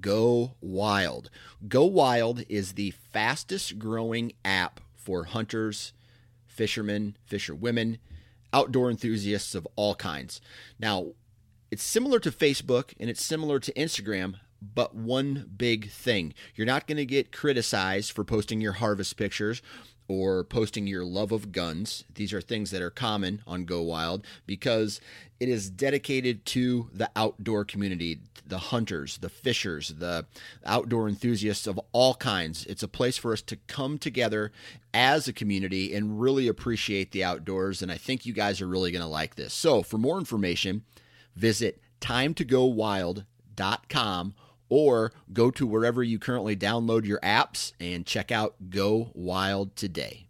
Go Wild. Go Wild is the fastest growing app for hunters, fishermen, fisherwomen, outdoor enthusiasts of all kinds. Now, it's similar to Facebook and it's similar to Instagram, but one big thing. You're not going to get criticized for posting your harvest pictures or posting your love of guns. These are things that are common on Go Wild because it is dedicated to the outdoor community, the hunters, the fishers, the outdoor enthusiasts of all kinds. It's a place for us to come together as a community and really appreciate the outdoors. And I think you guys are really going to like this. So, for more information, visit timetogowild.com or go to wherever you currently download your apps and check out Go Wild today.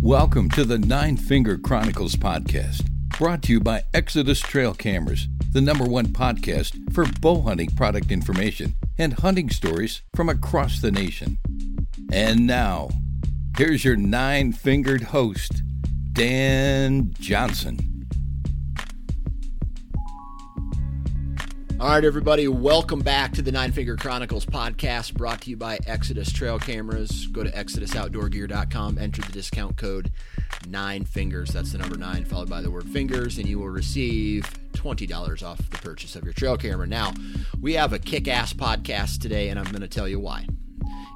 Welcome to the Nine Finger Chronicles podcast, brought to you by Exodus Trail Cameras, the number one podcast for bow hunting product information and hunting stories from across the nation. And now, here's your nine fingered host, Dan Johnson. All right, everybody, welcome back to the Nine Finger Chronicles podcast brought to you by Exodus Trail Cameras. Go to exodusoutdoorgear.com, enter the discount code nine fingers. That's the number nine, followed by the word fingers, and you will receive $20 off the purchase of your trail camera. Now, we have a kick ass podcast today, and I'm going to tell you why.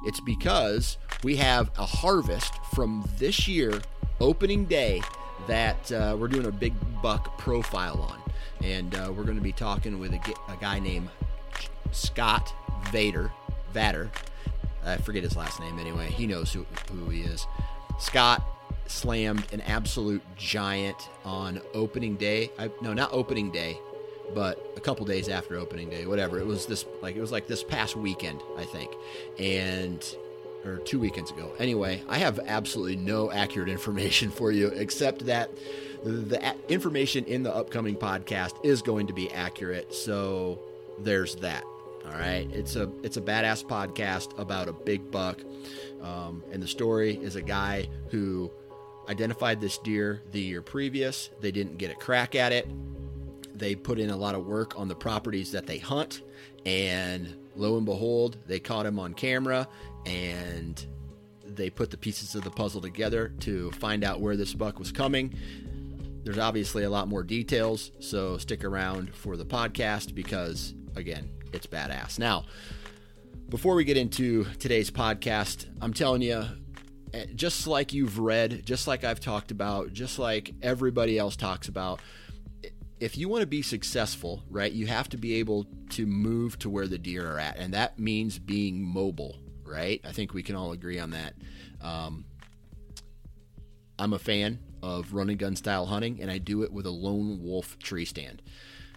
It's because we have a harvest from this year, opening day, that uh, we're doing a big buck profile on and uh, we're going to be talking with a, a, guy named Scott Vader. Vader. I forget his last name anyway. He knows who, who he is. Scott slammed an absolute giant on opening day. I, no, not opening day, but a couple days after opening day, whatever. It was this like it was like this past weekend, I think, and or two weekends ago. Anyway, I have absolutely no accurate information for you except that the information in the upcoming podcast is going to be accurate. So there's that. All right, it's a it's a badass podcast about a big buck, um, and the story is a guy who identified this deer the year previous. They didn't get a crack at it. They put in a lot of work on the properties that they hunt, and lo and behold, they caught him on camera, and they put the pieces of the puzzle together to find out where this buck was coming. There's obviously a lot more details, so stick around for the podcast because, again, it's badass. Now, before we get into today's podcast, I'm telling you, eh, just like you've read, just like I've talked about, just like everybody else talks about, if you want to be successful, right, you have to be able to move to where the deer are at. And that means being mobile, right? I think we can all agree on that. Um, I'm a fan of run and gun style hunting, and I do it with a lone wolf tree stand.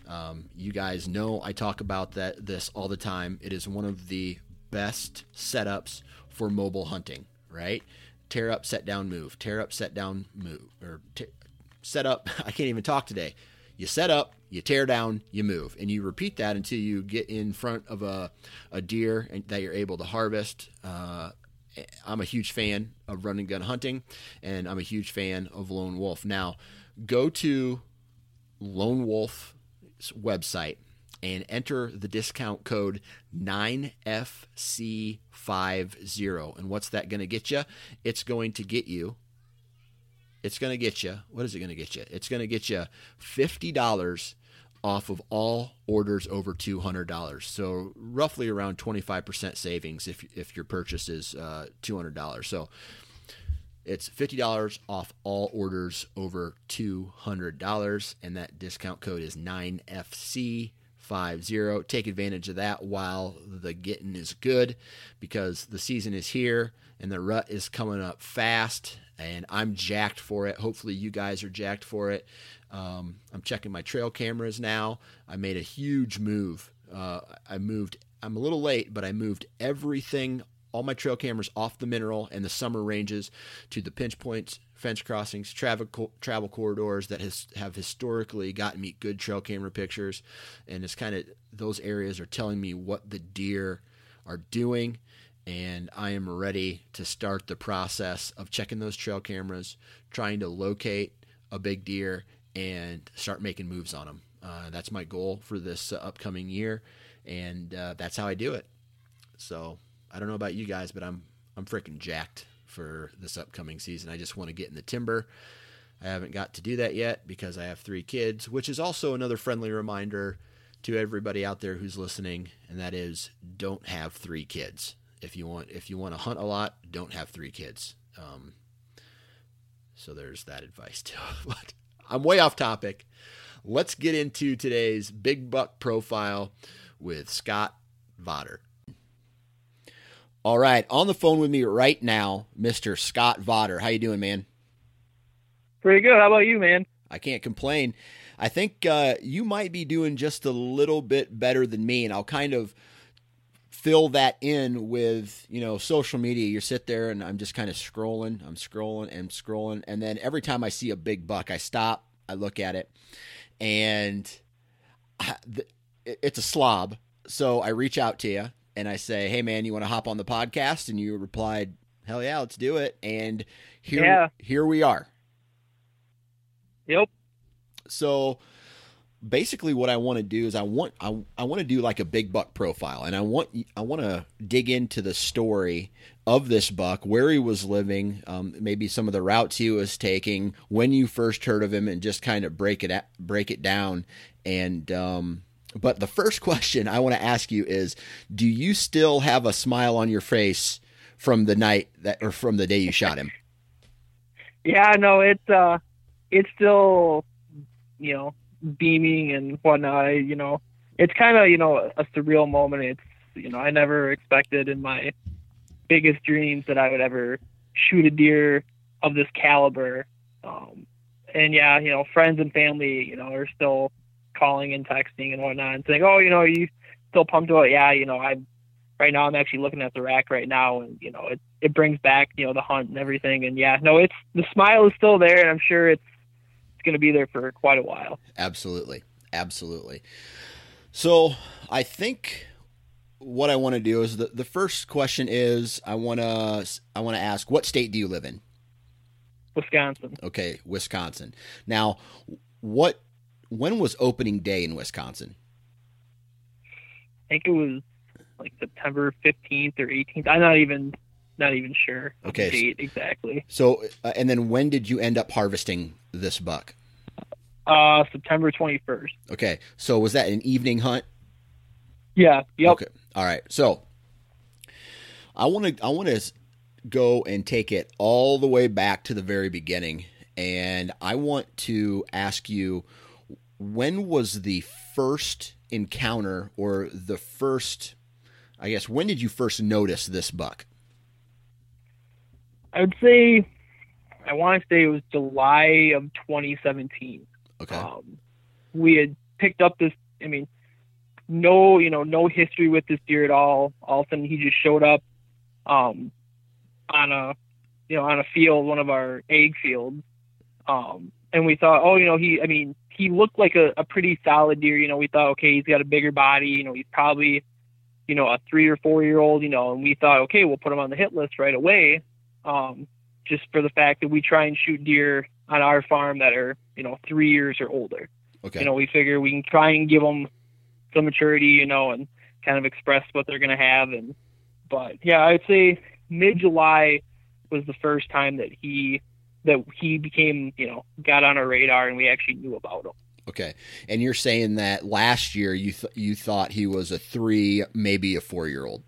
Um, you guys know I talk about that this all the time. It is one of the best setups for mobile hunting. Right? Tear up, set down, move. Tear up, set down, move. Or t- set up. I can't even talk today. You set up, you tear down, you move, and you repeat that until you get in front of a, a deer that you're able to harvest. Uh, I'm a huge fan of run and gun hunting, and I'm a huge fan of Lone Wolf. Now, go to Lone Wolf's website and enter the discount code 9FC50. And what's that going to get you? It's going to get you, it's going to get you, what is it going to get you? It's going to get you $50 off of all orders over $200. So roughly around 25% savings if, if your purchase is uh, $200. So it's $50 off all orders over $200 and that discount code is 9FC50. Take advantage of that while the getting is good because the season is here and the rut is coming up fast and I'm jacked for it. Hopefully you guys are jacked for it. Um, I'm checking my trail cameras now. I made a huge move. Uh, I moved. I'm a little late, but I moved everything, all my trail cameras off the mineral and the summer ranges to the pinch points, fence crossings, travel travel corridors that has have historically gotten me good trail camera pictures, and it's kind of those areas are telling me what the deer are doing and I am ready to start the process of checking those trail cameras, trying to locate a big deer and start making moves on them. Uh, that's my goal for this uh, upcoming year, and uh, that's how I do it. So I don't know about you guys, but I'm I'm freaking jacked for this upcoming season. I just want to get in the timber. I haven't got to do that yet because I have three kids, which is also another friendly reminder to everybody out there who's listening, and that is don't have three kids. If you want if you want to hunt a lot, don't have three kids. Um, so there's that advice too. but I'm way off topic. Let's get into today's big buck profile with Scott Vodder. All right, on the phone with me right now, Mr. Scott Vodder. How you doing, man? Pretty good. How about you, man? I can't complain. I think uh, you might be doing just a little bit better than me, and I'll kind of fill that in with you know social media. You sit there and i'm just kind of scrolling i'm scrolling and scrolling and then every time i see a big buck i stop i look at it and it's a slob. So i reach out to you and i say hey man you want to hop on the podcast? And you replied hell yeah let's do it. And here yeah. here we are. Yep. So basically what I want to do is I want I, I want to do like a big buck profile and I want I want to dig into the story of this buck where he was living um, maybe some of the routes he was taking when you first heard of him and just kind of break it break it down. And um, but the first question I want to ask you is do you still have a smile on your face from the night that or from the day you shot him? Yeah no it's uh it's still you know beaming and whatnot. I, you know, it's kind of you know a surreal moment. It's you know I never expected in my biggest dreams that I would ever shoot a deer of this caliber. Um, and yeah, you know, friends and family, you know, are still calling and texting and whatnot and saying, "Oh, you know, you still pumped about?" Yeah, you know, I right now I'm actually looking at the rack right now, and you know, it it brings back you know the hunt and everything. And yeah, no, it's the smile is still there, and I'm sure it's it's going to be there for quite a while. Absolutely, absolutely. So I think what I want to do is the the first question is I want to I want to ask what state do you live in? Wisconsin. Okay, Wisconsin. Now, what when was opening day in Wisconsin? I think it was like September 15th or 18th. I'm not even not even sure. Okay, date exactly. So, uh, and then when did you end up harvesting this buck? Uh, September twenty first. Okay, so was that an evening hunt? Yeah. Yep. Okay. All right. So, I want to I want to go and take it all the way back to the very beginning, and I want to ask you when was the first encounter or the first I guess when did you first notice this buck? I would say I want to say it was July of 2017. Okay. Um, we had picked up this. I mean, no, you know, no history with this deer at all. All of a sudden, he just showed up um, on a, you know, on a field, one of our ag fields, um, and we thought, oh, you know, he. I mean, he looked like a, a pretty solid deer. You know, we thought, okay, he's got a bigger body. You know, he's probably, you know, a three or four year old. You know, and we thought, okay, we'll put him on the hit list right away um, just for the fact that we try and shoot deer on our farm that are you know three years or older. Okay. You know, we figure we can try and give them some maturity, you know, and kind of express what they're going to have. And but yeah, I'd say mid July was the first time that he that he became you know got on our radar and we actually knew about him. Okay, and you're saying that last year you th- you thought he was a three, maybe a four year old.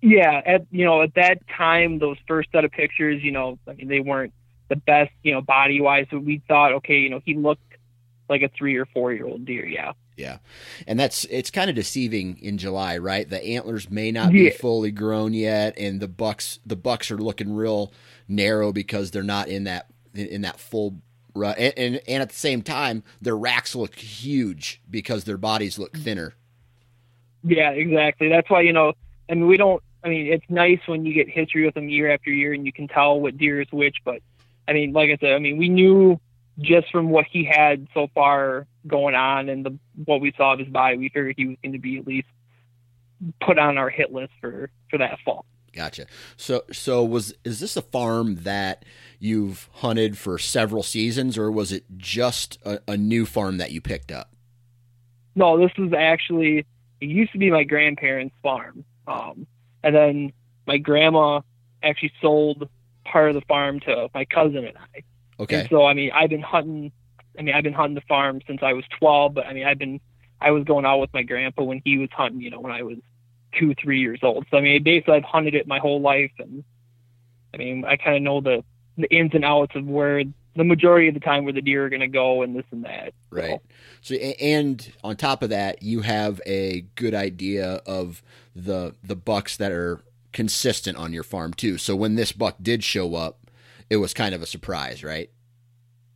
Yeah, at you know at that time, those first set of pictures, you know, I mean they weren't the best, you know, body wise. So we thought, okay, you know, he looked like a three or four year old deer. Yeah. Yeah, and that's it's kind of deceiving in July, right? The antlers may not Yeah. be fully grown yet, and the bucks the bucks are looking real narrow because they're not in that in that full rut, and, and and at the same time their racks look huge because their bodies look thinner. Yeah, exactly. That's why you know, I mean, we don't. I mean, it's nice when you get history with them year after year, and you can tell what deer is which. But I mean, like I said, I mean, we knew just from what he had so far going on and the what we saw of his body, we figured he was going to be at least put on our hit list for for that fall. Gotcha. So so was is this a farm that you've hunted for several seasons, or was it just a, a new farm that you picked up? No, this was actually it used to be my grandparents' farm, um, and then my grandma actually sold part of the farm to my cousin and I. Okay. And so I mean, I've been hunting. I mean, I've been hunting the farm since I was 12. But I mean, I've been I was going out with my grandpa when he was hunting. You know, when I was two, three years old. So I mean, basically, I've hunted it my whole life, and I mean, I kind of know the the ins and outs of where the majority of the time where the deer are going to go and this and that. Right. So a- and on top of that, you have a good idea of the the bucks that are consistent on your farm too. So when this buck did show up, it was kind of a surprise, right?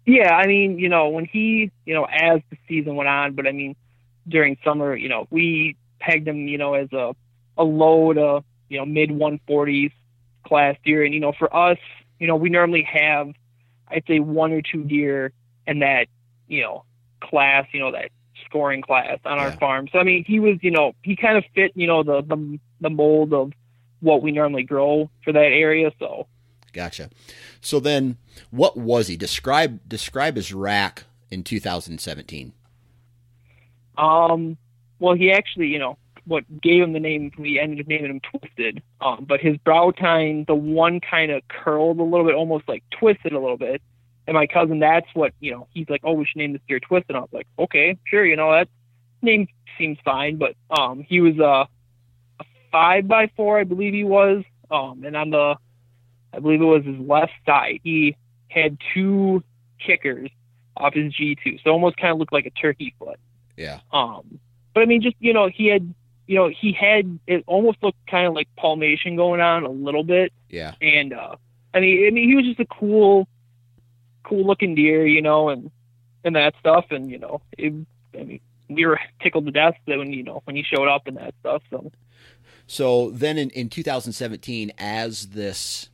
Yeah, I mean, you know, when he, you know, as the season went on, but I mean, during summer, you know, we pegged him, you know, as a a low to, you know, mid 140s class deer, and you know, for us, you know, we normally have, I'd say, one or two deer in that, you know, class, you know, that scoring class on our farm. So I mean, he was, you know, he kind of fit, you know, the the the mold of what we normally grow for that area. So Gotcha. So then, what was he? Describe describe his rack in 2017. Um, well, he actually, you know, what gave him the name, we ended up naming him Twisted. Um, but his brow tine, the one kind of curled a little bit, almost like twisted a little bit. And my cousin, that's what, you know, he's like, oh, we should name this deer Twisted. I was like, okay, sure, you know, that name seems fine. But um, he was a five by four, I believe he was. Um, and on the, I believe it was his left side, he had two kickers off his G2. So almost kind of looked like a turkey foot. Yeah. Um, but I mean, just you know, he had, you know, he had it almost looked kind of like palmation going on a little bit, Yeah. and uh, I mean, I mean, he was just a cool, cool looking deer, you know, and and that stuff, and you know, it, I mean, we were tickled to death that when you know when he showed up and that stuff. So So then in, in 2017, as this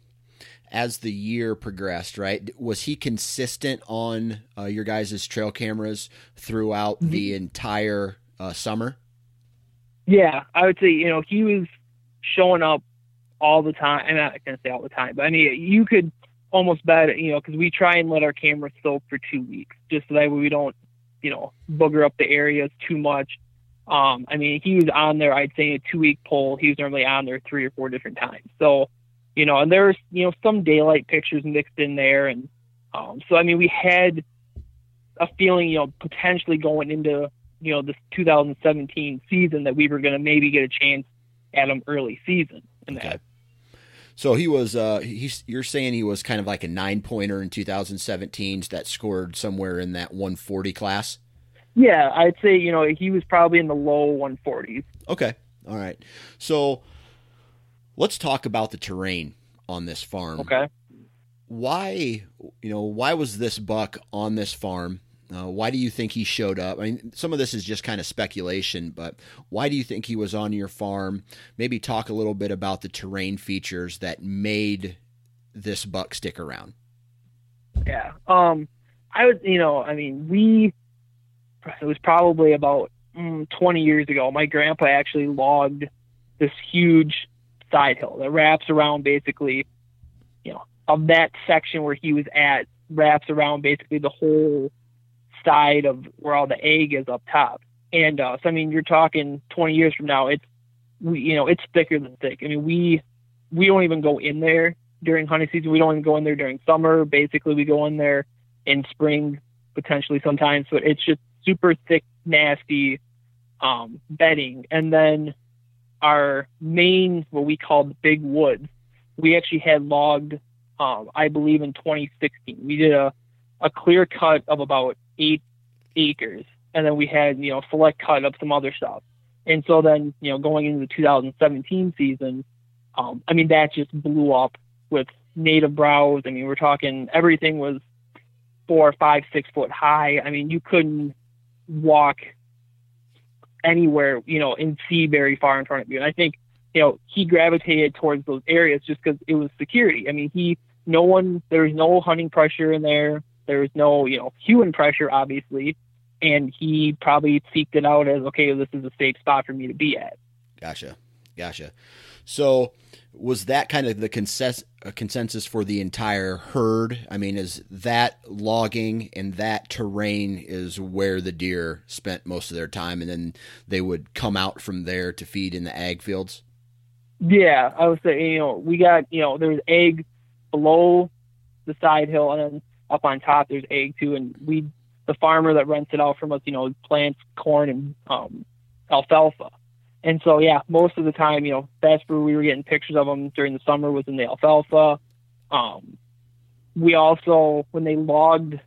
as the year progressed, right, was he consistent on uh, your guys' trail cameras throughout the entire uh, summer? yeah, I would say you know he was showing up all the time. I'm not gonna say all the time, but I mean, you could almost bet, you know, because we try and let our cameras soak for two weeks, just so that way we don't, you know, booger up the areas too much. Um, I mean, he was on there. I'd say a two week poll. He was normally on there three or four different times. So, you know, and there's you know some daylight pictures mixed in there, and um, so I mean, we had a feeling, you know, potentially going into you know this 2017 season that we were going to maybe get a chance at him early season in Okay. that. So he was. Uh, he's. You're saying he was kind of like a nine pointer in 2017 that scored somewhere in that 140 class. Yeah, I'd say you know he was probably in the low 140s. Okay. All right. So let's talk about the terrain on this farm. Okay. Why, you know, why was this buck on this farm? Uh, why do you think he showed up? I mean, some of this is just kind of speculation, but why do you think he was on your farm? Maybe talk a little bit about the terrain features that made this buck stick around. Yeah. Um, I was, you know, I mean, we, it was probably about mm, 20 years ago. My grandpa actually logged this huge side hill that wraps around basically, you know, of that section where he was at, wraps around basically the whole side of where all the ag is up top. And uh, so, I mean, you're talking 20 years from now, it's, we, you know, it's thicker than thick. I mean, we, we don't even go in there during hunting season. We don't even go in there during summer. Basically, we go in there in spring potentially sometimes. But it's just super thick, nasty um, bedding, and then our main what we called big woods, we actually had logged, um, I believe in 2016. We did a a clear cut of about eight acres, and then we had you know select cut up some other stuff. And so then you know going into the 2017 season, um, I mean that just blew up with native browse. I mean we're talking everything was four, five, six foot high. I mean you couldn't walk anywhere you know and see very far in front of you. And I think you know he gravitated towards those areas just because it was security. I mean he no one there was no hunting pressure in there there was no, you know, human pressure, obviously. And he probably seeked it out as, okay, this is a safe spot for me to be at. Gotcha. Gotcha. So was that kind of the consensus, uh, consensus for the entire herd? I mean, is that logging and that terrain is where the deer spent most of their time, and then they would come out from there to feed in the ag fields? Yeah, I would say you know we got you know there's ag below the side hill, and then up on top there's ag too, and we the farmer that rents it out from us, you know, plants corn and um, alfalfa. And so yeah, most of the time, you know, that's where we were getting pictures of them during the summer was in the alfalfa. Um, we also when they logged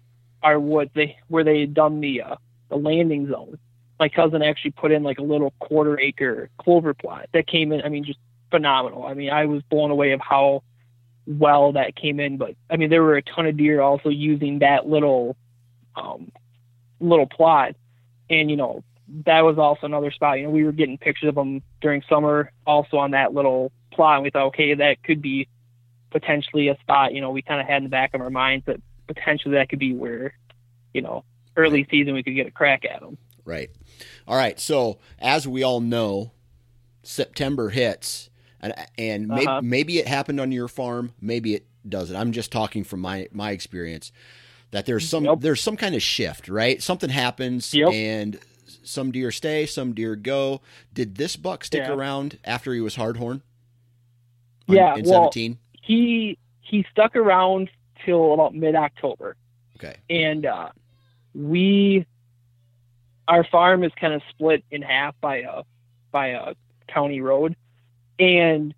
our woods, they where they had done the uh, the landing zone. My cousin actually put in like a little quarter acre clover plot that came in. I mean, just phenomenal. I mean, I was blown away of how well that came in. But I mean, there were a ton of deer also using that little um, little plot, and you know that was also another spot. You know, we were getting pictures of them during summer, also on that little plot, and we thought, okay, that could be potentially a spot. You know, we kind of had in the back of our minds that potentially that could be where, you know, early season we could get a crack at them. Right. All right. So as we all know, September hits and and maybe, uh-huh. maybe it happened on your farm, maybe it doesn't. I'm just talking from my my experience that there's some yep. there's some kind of shift, right? Something happens yep. and some deer stay, some deer go. Did this buck stick yeah. around after he was hardhorn? Yeah, in well, 17? he he stuck around till about mid October. Okay, and uh, we our farm is kind of split in half by a by a county road, and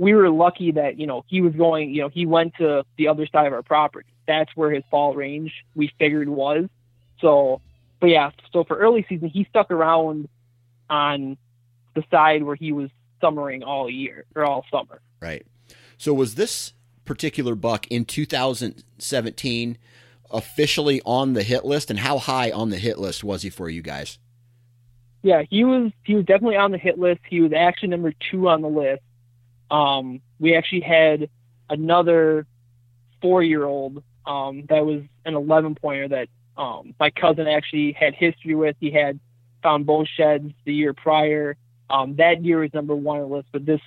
we were lucky that, you know, he was going, you know, he went to the other side of our property. That's where his fall range we figured was. So, but yeah, so for early season, he stuck around on the side where he was summering all year or all summer. Right. So was this particular buck in 2017 officially on the hit list and how high on the hit list was he for you guys? yeah, he was he was definitely on the hit list. He was actually number two on the list. Um, we actually had another four year old um, that was an 11 pointer that um, my cousin actually had history with. He had found both sheds the year prior. Um, that year was number one on the list, but this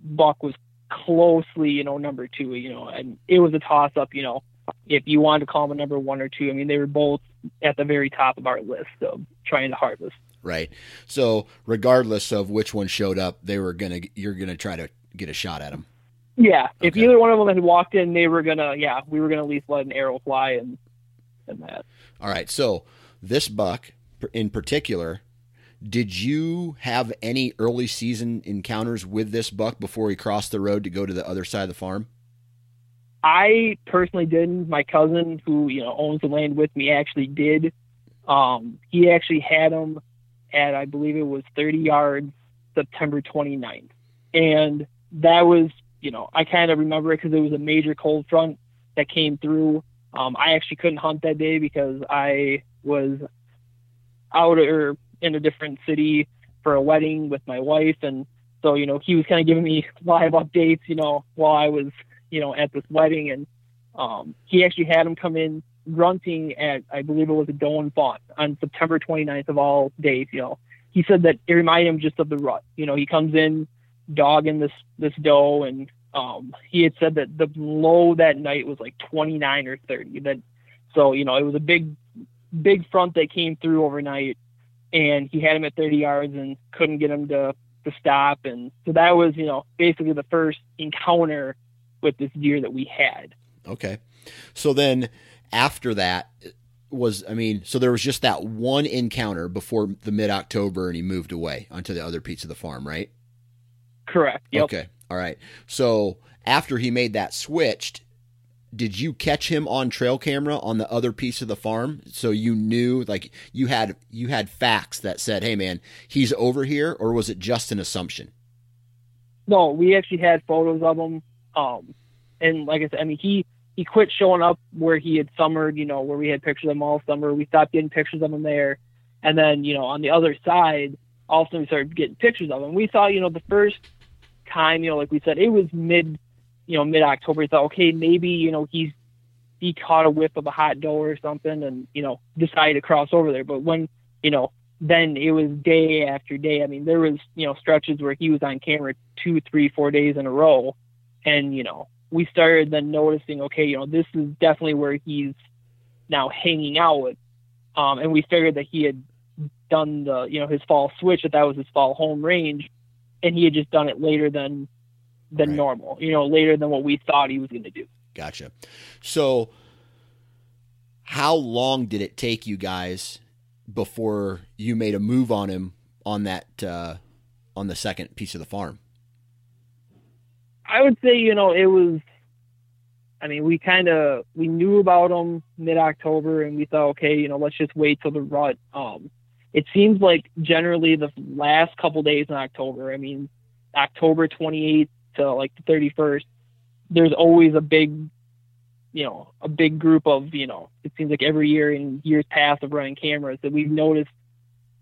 buck was closely, you know, number two, you know, and it was a toss up, you know, if you wanted to call him a number one or two. I mean, they were both at the very top of our list of trying to harvest right? So regardless of which one showed up, they were gonna you're gonna try to get a shot at them. Yeah, okay. if either one of them had walked in, they were gonna yeah we were gonna at least let an arrow fly and and that. All right, so this buck in particular. Did you have any early season encounters with this buck before he crossed the road to go to the other side of the farm? I personally didn't. My cousin, who you know owns the land with me, actually did. Um, he actually had him at I believe it was 30 yards September 29th. And that was, you know, I kind of remember it because it was a major cold front that came through. Um, I actually couldn't hunt that day because I was out or in a different city for a wedding with my wife. And so, you know, he was kind of giving me live updates, you know, while I was, you know, at this wedding. And um, he actually had him come in grunting at, I believe it was a doe and fawn on September 29th of all days. You know, he said that it reminded him just of the rut. You know, he comes in dogging this this doe, and um, he had said that the low that night was like 29 or 30. That so you know it was a big big front that came through overnight, and he had him at 30 yards and couldn't get him to to stop, and so that was you know basically the first encounter with this deer that we had. Okay, so then after that, was I mean, so there was just that one encounter before the mid October, and he moved away onto the other piece of the farm, right? Correct. Yep. Okay. All right. So after he made that switched, did you catch him on trail camera on the other piece of the farm? So you knew, like you had you had facts that said, "Hey, man, he's over here," or was it just an assumption? No, we actually had photos of him. Um, and like I said, I mean, he he quit showing up where he had summered. You know, where we had pictures of him all summer. We stopped getting pictures of him there, and then you know, on the other side, all of a sudden we started getting pictures of him. We saw you know, the first time, you know, like we said, it was mid, you know, mid October. We thought, okay, maybe you know he's he caught a whiff of a hot doe or something, and you know decided to cross over there. But when you know then it was day after day. I mean, there was you know stretches where he was on camera two, three, four days in a row, and you know we started then noticing, okay, you know this is definitely where he's now hanging out, with, um, and we figured that he had done the you know his fall switch that that was his fall home range, and he had just done it later than than Right. normal, you know, later than what we thought he was going to do. Gotcha. So, how long did it take you guys before you made a move on him on that uh, on the second piece of the farm? I would say, you know, it was. I mean, we kind of we knew about him mid October, and we thought, okay, you know, let's just wait till the rut. Um, it seems like generally the last couple days in October. I mean, October 28th to like the 31st. There's always a big, you know, a big group of, you know, it seems like every year in years past of running cameras that we've noticed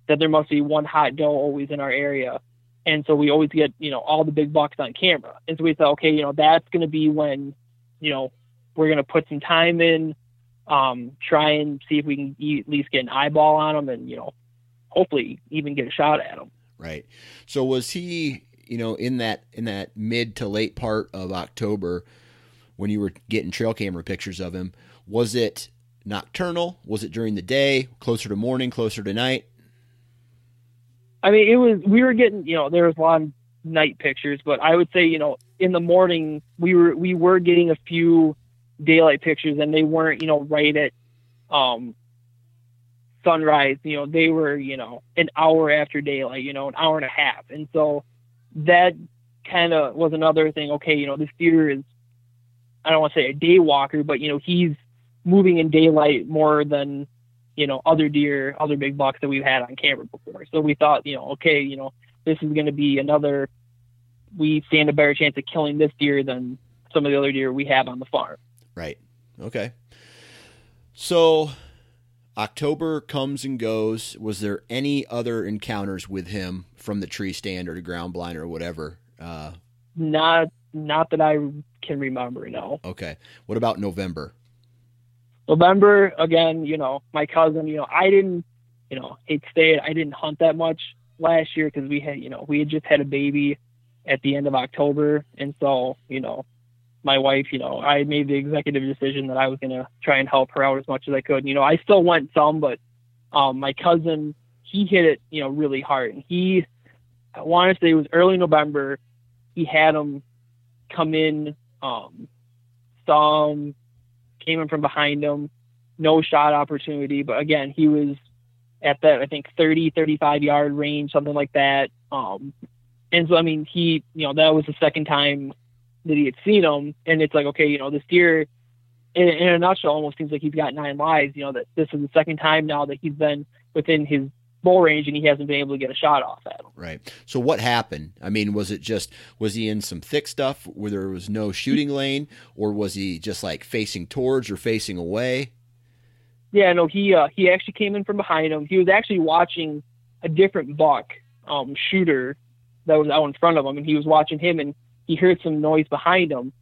that there must be one hot doe always in our area and so we always get you know all the big bucks on camera and so we thought okay you know that's going to be when you know we're going to put some time in um try and see if we can at least get an eyeball on them and you know hopefully even get a shot at him. Right. So was he, you know, in that in that mid to late part of October when you were getting trail camera pictures of him, was it nocturnal? Was it during the day, closer to morning, closer to night? i mean it was we were getting you know there was a lot of night pictures but i would say you know in the morning we were we were getting a few daylight pictures and they weren't you know right at um sunrise you know they were you know an hour after daylight you know an hour and a half and so that kind of was another thing okay you know this deer is i don't want to say a day walker but you know he's moving in daylight more than you know other deer other big bucks that we've had on camera before so we thought you know okay you know this is going to be another we stand a better chance of killing this deer than some of the other deer we have on the farm Right. Okay. So October comes and goes. Was there any other encounters with him from the tree stand or the ground blind or whatever? Uh, not not that i can remember no okay. What about November? November again, you know, my cousin, you know, I didn't, you know, hate stayed. I didn't hunt that much last year because we had, you know, we had just had a baby at the end of October, and so, you know, my wife, you know, I made the executive decision that I was gonna try and help her out as much as I could. You know, I still went some, but um, my cousin, he hit it, you know, really hard, and he, I want to say it was early November, he had him come in, um, him came in from behind him, no shot opportunity. But again, he was at that, I think 30, 35 yard range, something like that. Um, and so, I mean, he, you know, that was the second time that he had seen him. And it's like, okay, you know, this deer in, in a nutshell almost seems like he's got nine lives, you know, that this is the second time now that he's been within his bull range and he hasn't been able to get a shot off at him. Right. So what happened? I mean, was it just was he in some thick stuff where there was no shooting lane, or was he just like facing towards or facing away? Yeah, no, he uh, he actually came in from behind him. He was actually watching a different buck um, shooter that was out in front of him, and he was watching him, and he heard some noise behind him,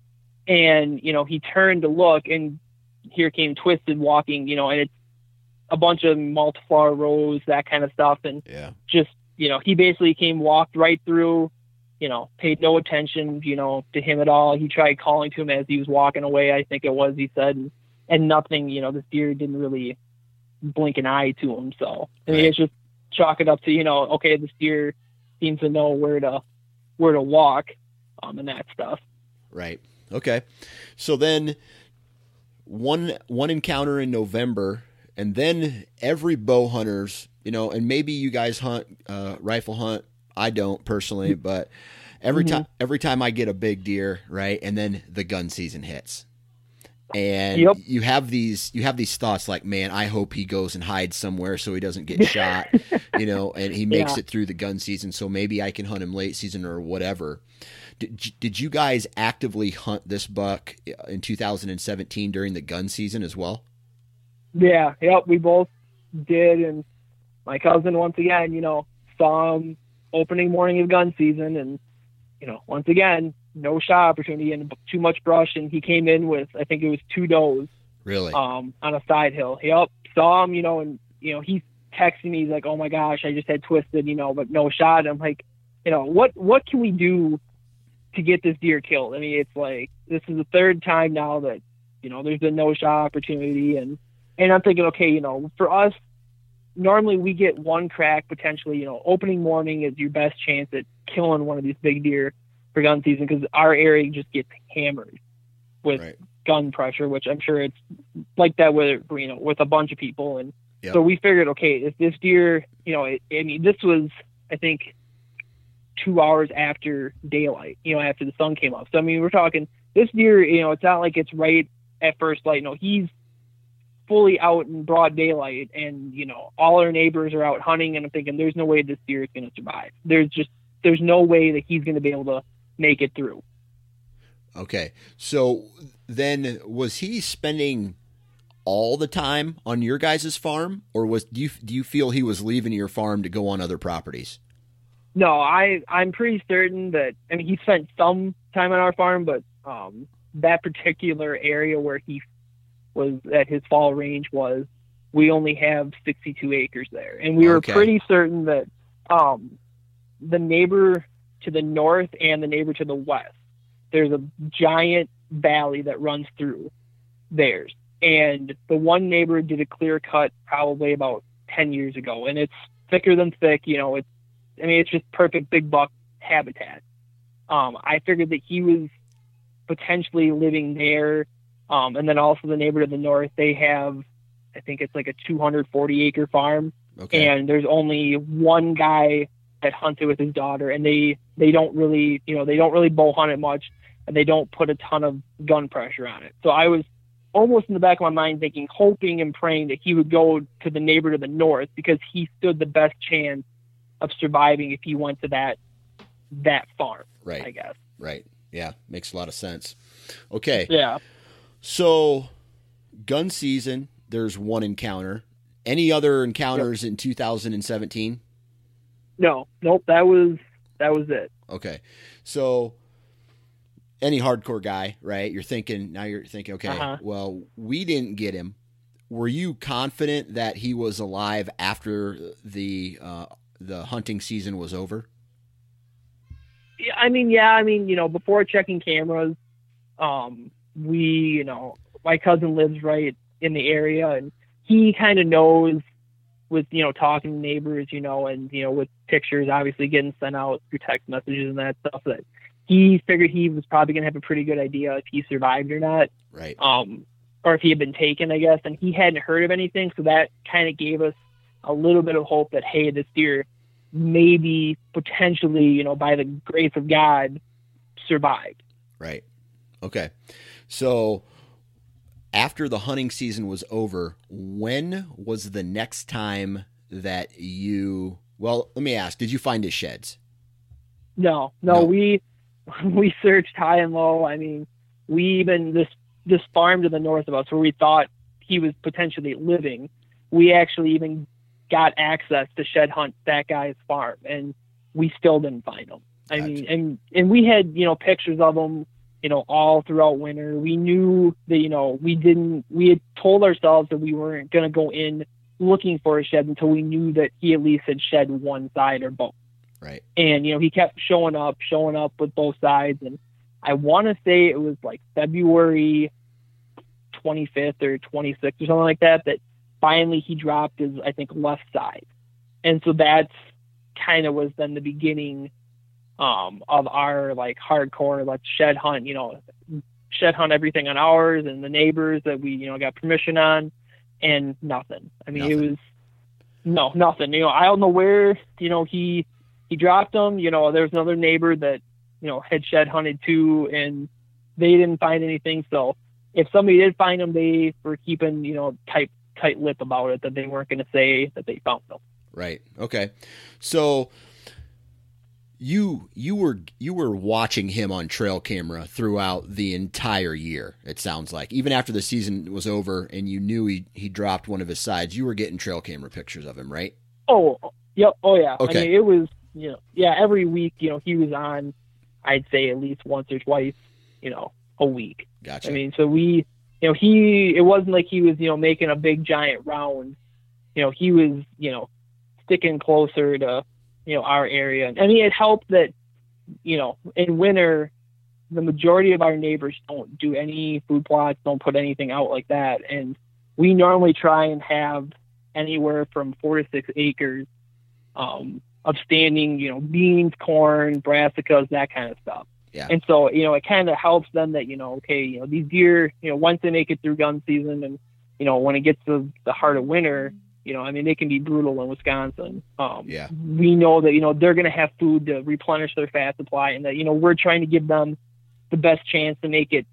and you know he turned to look, and here came Twisted walking, you know, and it's a bunch of multiflora rose, that kind of stuff, and Yeah. just you know he basically came walked right through you know paid no attention you know to him at all he tried calling to him as he was walking away i think it was he said and, and nothing you know this deer didn't really blink an eye to him so i mean Right. it's just chalk it up to you know okay this deer seems to know where to where to walk um and that stuff Right. Okay. So then one one encounter in November and then every bow hunters, you know, and maybe you guys hunt uh, rifle hunt. I don't personally, but every Mhm. time every time I get a big deer, right, and then the gun season hits, and Yep. you have these you have these thoughts like, man, I hope he goes and hides somewhere so he doesn't get shot, you know, and he makes Yeah. it through the gun season, so maybe I can hunt him late season or whatever. Did, did you guys actively hunt this buck in 2017 during the gun season as well? Yeah, yep, we both did, and my cousin once again, you know, saw him opening morning of gun season, and you know, once again, no shot opportunity and too much brush, and he came in with I think it was two does Really? um, on a side hill. Yep, saw him, you know, and you know he's texting me he's like, "Oh my gosh, I just had twisted, you know, but no shot." I'm like, you know, what what can we do to get this deer killed? I mean, it's like this is the third time now that you know there's been no shot opportunity, and and I'm thinking, okay, you know, for us, normally we get one crack potentially. You know, opening morning is your best chance at killing one of these big deer for gun season because our area just gets hammered with Right. gun pressure, which I'm sure it's like that with you know with a bunch of people, and Yep. so we figured, okay, if this deer, you know, it, I mean, this was I think two hours after daylight, you know, after the sun came up. So I mean, we're talking this deer, you know, it's not like it's right at first light. No, he's fully out in broad daylight, and you know, all our neighbors are out hunting, and I'm thinking, there's no way this deer is going to survive. There's just there's no way that he's going to be able to make it through. Okay. So then was he spending all the time on your guys' farm or was do you do you feel he was leaving your farm to go on other properties? No, I I'm pretty certain that I mean he spent some time on our farm, but um, that particular area where he was at his fall range was we only have 62 acres there, and we were Okay. pretty certain that um, the neighbor to the north and the neighbor to the west, there's a giant valley that runs through theirs, and the one neighbor did a clear cut probably about 10 years ago, and it's thicker than thick, you know, it's I mean, it's just perfect big buck habitat. Um, I figured that he was potentially living there. Um, and then also the neighbor to the north, they have, I think it's like a 240 acre farm, Okay. and there's only one guy that hunted with his daughter, and they they don't really, you know, they don't really bow hunt it much, and they don't put a ton of gun pressure on it. So I was almost in the back of my mind thinking, hoping and praying that he would go to the neighbor to the north because he stood the best chance of surviving if you went to that that farm. right. I guess. Right. Yeah, makes a lot of sense. Okay. Yeah. So gun season, there's one encounter. Any other encounters in 2017? No. Nope. That was that was it. Okay. So any hardcore guy, right? You're thinking now you're thinking, okay, Uh-huh. well, we didn't get him. Were you confident that he was alive after the uh, the hunting season was over? Yeah, I mean, yeah, I mean, you know, before checking cameras, um, we, you know, my cousin lives right in the area, and he kind of knows with you know talking to neighbors, you know, and you know with pictures obviously getting sent out through text messages and that stuff that he figured he was probably gonna have a pretty good idea if he survived or not. Right. um, or if he had been taken, I guess, and he hadn't heard of anything. So that kind of gave us a little bit of hope that, hey, this deer maybe potentially, you know, by the grace of God, survived. Right. Okay. So after the hunting season was over, when was the next time that you well, let me ask, did you find his sheds? No, no, No. we we searched high and low. I mean, we even this this farm to the north of us where we thought he was potentially living, we actually even got access to shed hunt that guy's farm, and we still didn't find him. I Gotcha. mean, and and we had you know pictures of him, you know, all throughout winter. We knew that you know we didn't. We had told ourselves that we weren't going to go in looking for a shed until we knew that he at least had shed one side or both Right. and you know he kept showing up showing up with both sides and i want to say it was like february 25th or 26th or something like that that finally he dropped his i think left side and so that's kind of was then the beginning um of our like hardcore let's shed hunt you know shed hunt everything on ours and the neighbors that we you know got permission on and nothing. I mean, Nothing. it was no nothing. You know, I don't know where you know he he dropped them. You know, there's another neighbor that you know had shed hunted too, and they didn't find anything. So if somebody did find them, they were keeping you know tight tight lip about it that they weren't going to say that they found them. Right. Okay. So you you were you were watching him on trail camera throughout the entire year. It sounds like even after the season was over and you knew he he dropped one of his sides, you were getting trail camera pictures of him, right? Oh, yep. Oh, yeah. Okay. I mean, it was, you know, yeah, every week, you know, he was on, I'd say at least once or twice, you know, a week. Gotcha. I mean, so we, you know, he, it wasn't like he was, you know, making a big giant round. You know, he was, you know, sticking closer to, you know, our area. I mean, it helped that, you know, in winter, the majority of our neighbors don't do any food plots, don't put anything out like that. And we normally try and have anywhere from four to six acres um, of standing, you know, beans, corn, brassicas, that kind of stuff. Yeah. And so, you know, it kind of helps them that, you know, okay, you know, these deer, you know, once they make it through gun season and, you know, when it gets to the heart of winter, you know, I mean, they can be brutal in Wisconsin. Um, Yeah. We know that, you know, they're going to have food to replenish their fat supply and that, you know, we're trying to give them the best chance to make it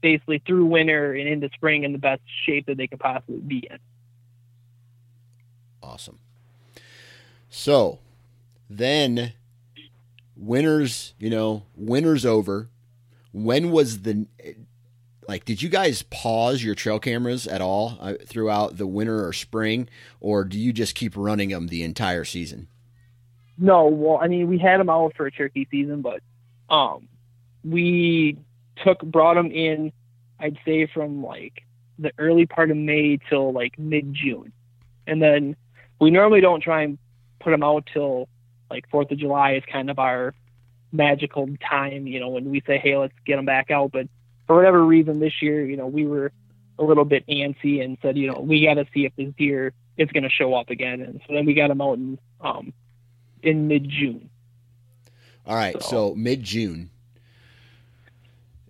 basically through winter and into spring in the best shape that they could possibly be in. Awesome. So then winter's, you know, winners over. When was the like did you guys pause your trail cameras at all uh, throughout the winter or spring or do you just keep running them the entire season? No, well, I mean, we had them out for a turkey season, but um, we took brought them in. I'd say from like the early part of May till like mid June, and then we normally don't try and put them out till like Fourth of July is kind of our magical time, you know, when we say, hey, let's get them back out. But for whatever reason, this year, you know, we were a little bit antsy and said, you know, we got to see if this deer is going to show up again, and so then we got them out in um, in mid June. All right, so, So- mid June.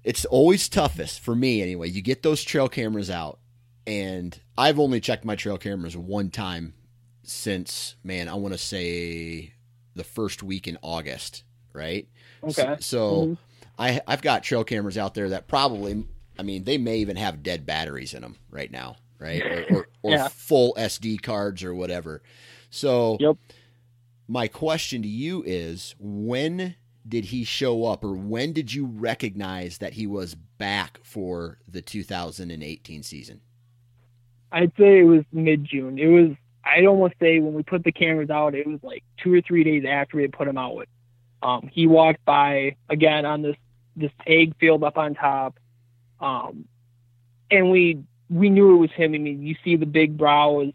It's always toughest for me anyway. You get those trail cameras out, and I've only checked my trail cameras one time since, man, I want to say the first week in August, right? Okay. So, so Mhm. I I've got trail cameras out there that probably, I mean, they may even have dead batteries in them right now, right? Or, or, or Yeah. full SD cards or whatever. So, Yep. my question to you is when did he show up or when did you recognize that he was back for the 2018 season I'd say it was mid June. It was I'd almost say when we put the cameras out, it was like two or three days after we had put them out. Um, he walked by again on this this ag field up on top, um, and we we knew it was him. I mean, you see the big brows,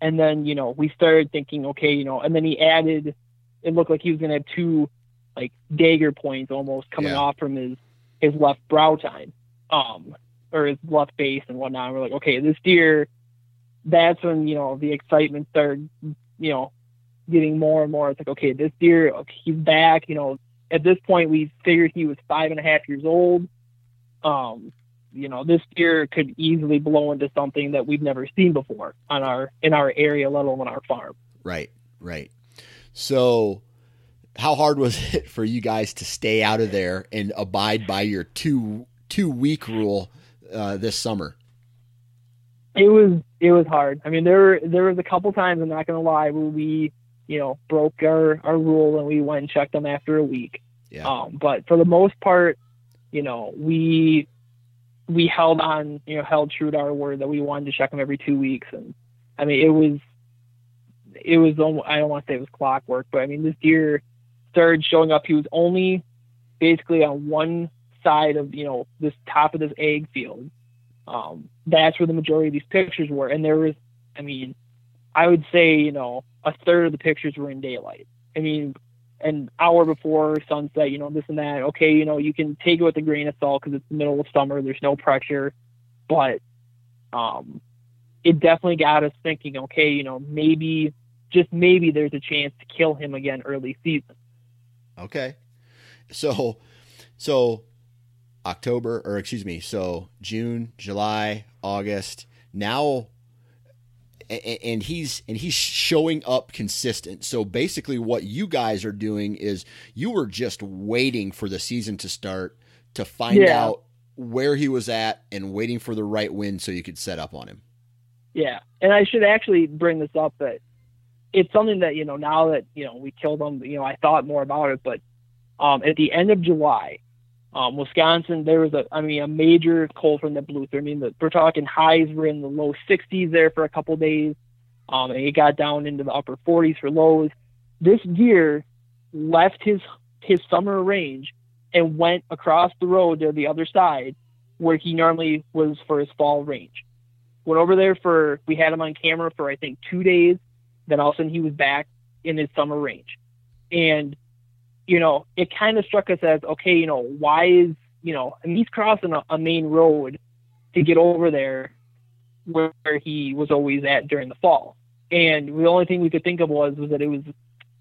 and then you know we started thinking, okay, you know, and then he added. It looked like he was gonna have two like dagger points almost coming Yeah. off from his his left brow tine, um, or his left base and whatnot. And we're like, okay, this deer. That's when you know the excitement started, you know, getting more and more. It's like, okay, this deer, okay, he's back. You know, at this point, we figured he was five and a half years old. Um, you know, this deer could easily blow into something that we've never seen before on our in our area, let alone on our farm. right right so how hard was it for you guys to stay out of there and abide by your two two week rule uh, this summer It was it was hard. I mean, there there was a couple times. I'm not gonna lie, where we you know broke our our rule and we went and checked them after a week. yeah Um, but for the most part, you know, we we held on, you know, held true to our word that we wanted to check them every two weeks. And I mean, it was it was I don't want to say it was clockwork, but I mean, this deer started showing up. He was only basically on one side of you know this top of this ag field. Um, that's where the majority of these pictures were, and there was, I mean, I would say you know a third of the pictures were in daylight. I mean, an hour before sunset, you know, this and that. Okay, you know, you can take it with a grain of salt because it's the middle of summer. There's no pressure, but um, it definitely got us thinking. Okay, you know, maybe just maybe there's a chance to kill him again early season. Okay. So, so October, or excuse me, so June, July, August. Now, and he's and he's showing up consistent. So basically, what you guys are doing is you were just waiting for the season to start to find yeah. out where he was at and waiting for the right wind so you could set up on him. Yeah, and I should actually bring this up that it's something that you know now that you know we killed him. You know, I thought more about it, but um, at the end of July, um, Wisconsin, there was a, I mean, a major cold front that blew through. I mean, the, we're talking highs were in the low 60s there for a couple days. Um, and it got down into the upper 40s for lows. This deer left his his summer range and went across the road to the other side where he normally was for his fall range. Went over there for we had him on camera for I think two days. Then all of a sudden he was back in his summer range, and you know, it kind of struck us as okay, you know, why is you know, and he's crossing a, a main road to get over there where he was always at during the fall. And the only thing we could think of was was that it was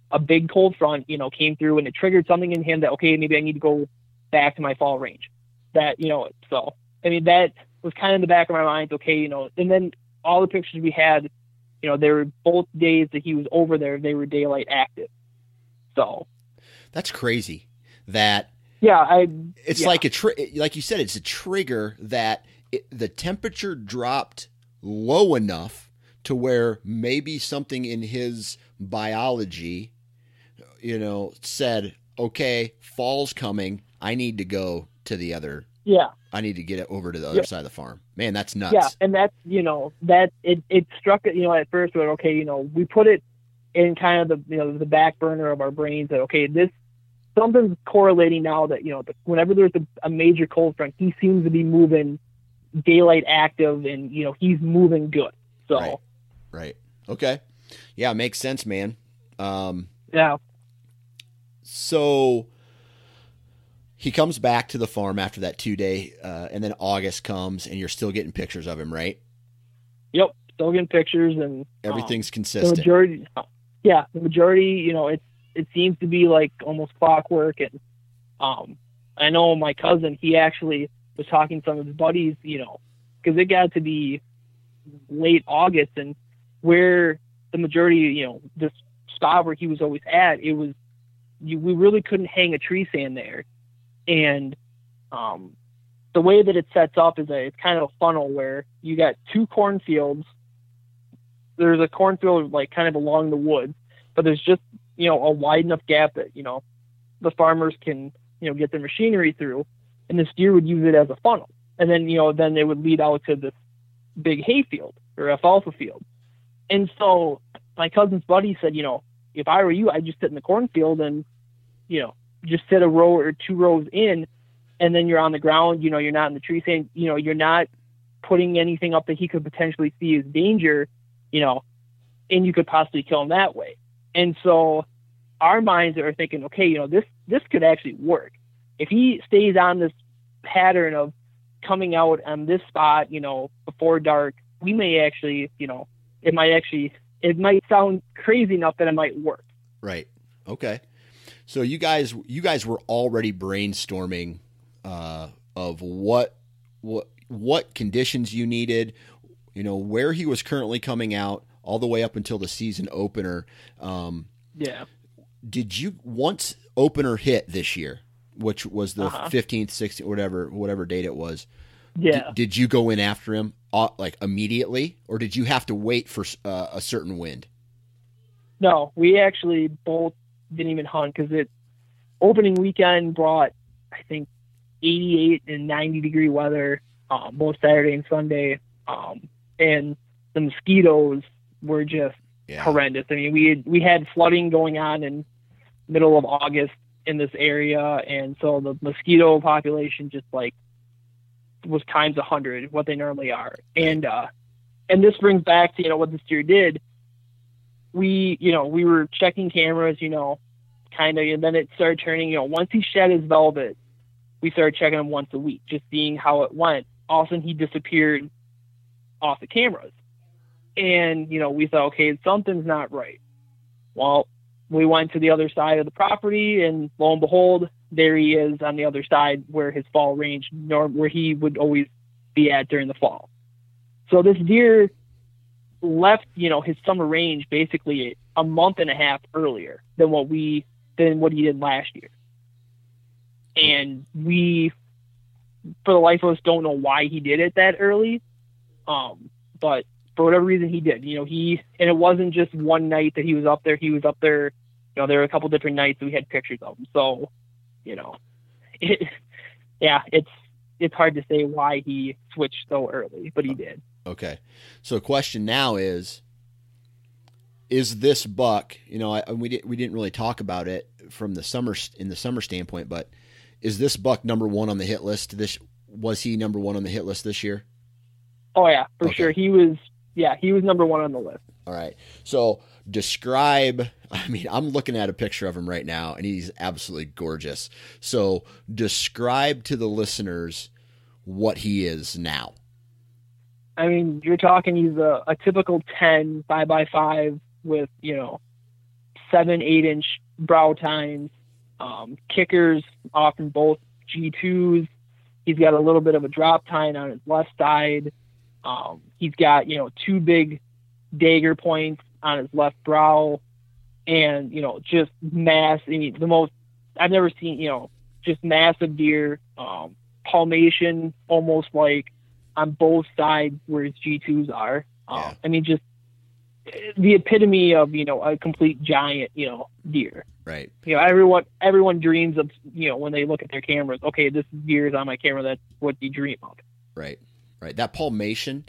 a big cold front, you know, came through and it triggered something in him that okay, maybe I need to go back to my fall range. That you know, so I mean that was kind of in the back of my mind. Okay, you know, and then all the pictures we had, you know, they were both days that he was over there. They were daylight active. So that's crazy. That yeah, I. It's yeah. like a tri- like you said, it's a trigger that it, the temperature dropped low enough to where maybe something in his biology, you know, said, "Okay, fall's coming. I need to go to the other. Yeah, I need to get it over to the other yeah. side of the farm." Man, that's nuts. Yeah, and that's you know that it it struck. You know, at first we're okay. You know, we put it in kind of the you know the back burner of our brains that okay, this something's correlating now that you know whenever there's a, a major cold front, he seems to be moving daylight active, and you know he's moving good. So, right, right. okay, yeah, makes sense, man. Um, yeah. So he comes back to the farm after that two day, uh, and then August comes, and you're still getting pictures of him, right? Yep, still getting pictures, and everything's um, consistent. The majority, yeah, the majority, you know, it's it seems to be like almost clockwork. And um, I know my cousin, he actually was talking to some of his buddies, you know, because it got to be late August and where the majority, you know, this spot where he was always at, it was you, we really couldn't hang a tree stand there, and um, the way that it sets up is a it's kind of a funnel where you got two cornfields. There's a cornfield like kind of along the woods, but there's just you know, a wide enough gap that, you know, the farmers can, you know, get their machinery through. And this deer would use it as a funnel. And then, you know, then they would lead out to this big hay field or alfalfa field. And so my cousin's buddy said, you know, if I were you, I'd just sit in the cornfield and, you know, just sit a row or two rows in and then you're on the ground, you know, you're not in the tree saying, you know, you're not putting anything up that he could potentially see as danger, you know, and you could possibly kill him that way. And so our minds are thinking, okay, you know, this this could actually work. If he stays on this pattern of coming out on this spot, you know, before dark, we may actually, you know, it might actually it might sound crazy enough that it might work. Right. Okay. So you guys you guys were already brainstorming uh, of what what what conditions you needed, you know, where he was currently coming out, all the way up until the season opener. Um, yeah did you once opener hit this year, which was the uh-huh. 15th, 16th, whatever, whatever date it was? Yeah. D- did you go in after him uh, like immediately, or did you have to wait for uh, a certain wind? No, we actually both didn't even hunt because it opening weekend brought I think 88 and 90 degree weather um, both Saturday and Sunday, um, and the mosquitoes were just yeah. horrendous. I mean, we had, we had flooding going on in middle of August in this area, and so the mosquito population just like was times a hundred what they normally are. And uh, and this brings back to you know what this deer did. We you know we were checking cameras, you know, kind of, and then it started turning. You know, once he shed his velvet, we started checking him once a week, just seeing how it went. All of a sudden, he disappeared off the cameras and you know we thought okay something's not right well we went to the other side of the property and lo and behold there he is on the other side where his fall range nor where he would always be at during the fall so this deer left, you know, his summer range basically a month and a half earlier than what we than what he did last year. And we, for the life of us, don't know why he did it that early. Um, but for whatever reason, he did. You know, he and it wasn't just one night that he was up there. He was up there. You know, there were a couple different nights we had pictures of him. So, you know, it, yeah, it's it's hard to say why he switched so early, but he did. Okay. So the question now is is this buck, you know, I, we didn't we didn't really talk about it from the summer in the summer standpoint, but is this buck number 1 on the hit list this was he number 1 on the hit list this year? Oh yeah, for okay. sure. He was yeah, he was number 1 on the list. All right. So describe I mean, I'm looking at a picture of him right now and he's absolutely gorgeous. So describe to the listeners what he is now. I mean, you're talking he's a, a typical 10 5 by 5 with, you know, seven, eight inch brow tines, um, kickers often both G2s. He's got a little bit of a drop tine on his left side. Um, he's got, you know, two big dagger points on his left brow and, you know, just mass. I mean, the most, I've never seen, you know, just massive deer, um, palmation almost like on both sides where his G2s are. Um, yeah. I mean, just the epitome of you know a complete giant you know deer. Right. You know everyone everyone dreams of you know when they look at their cameras. Okay, this deer is on my camera. That's what you dream of. Right. Right. That palmation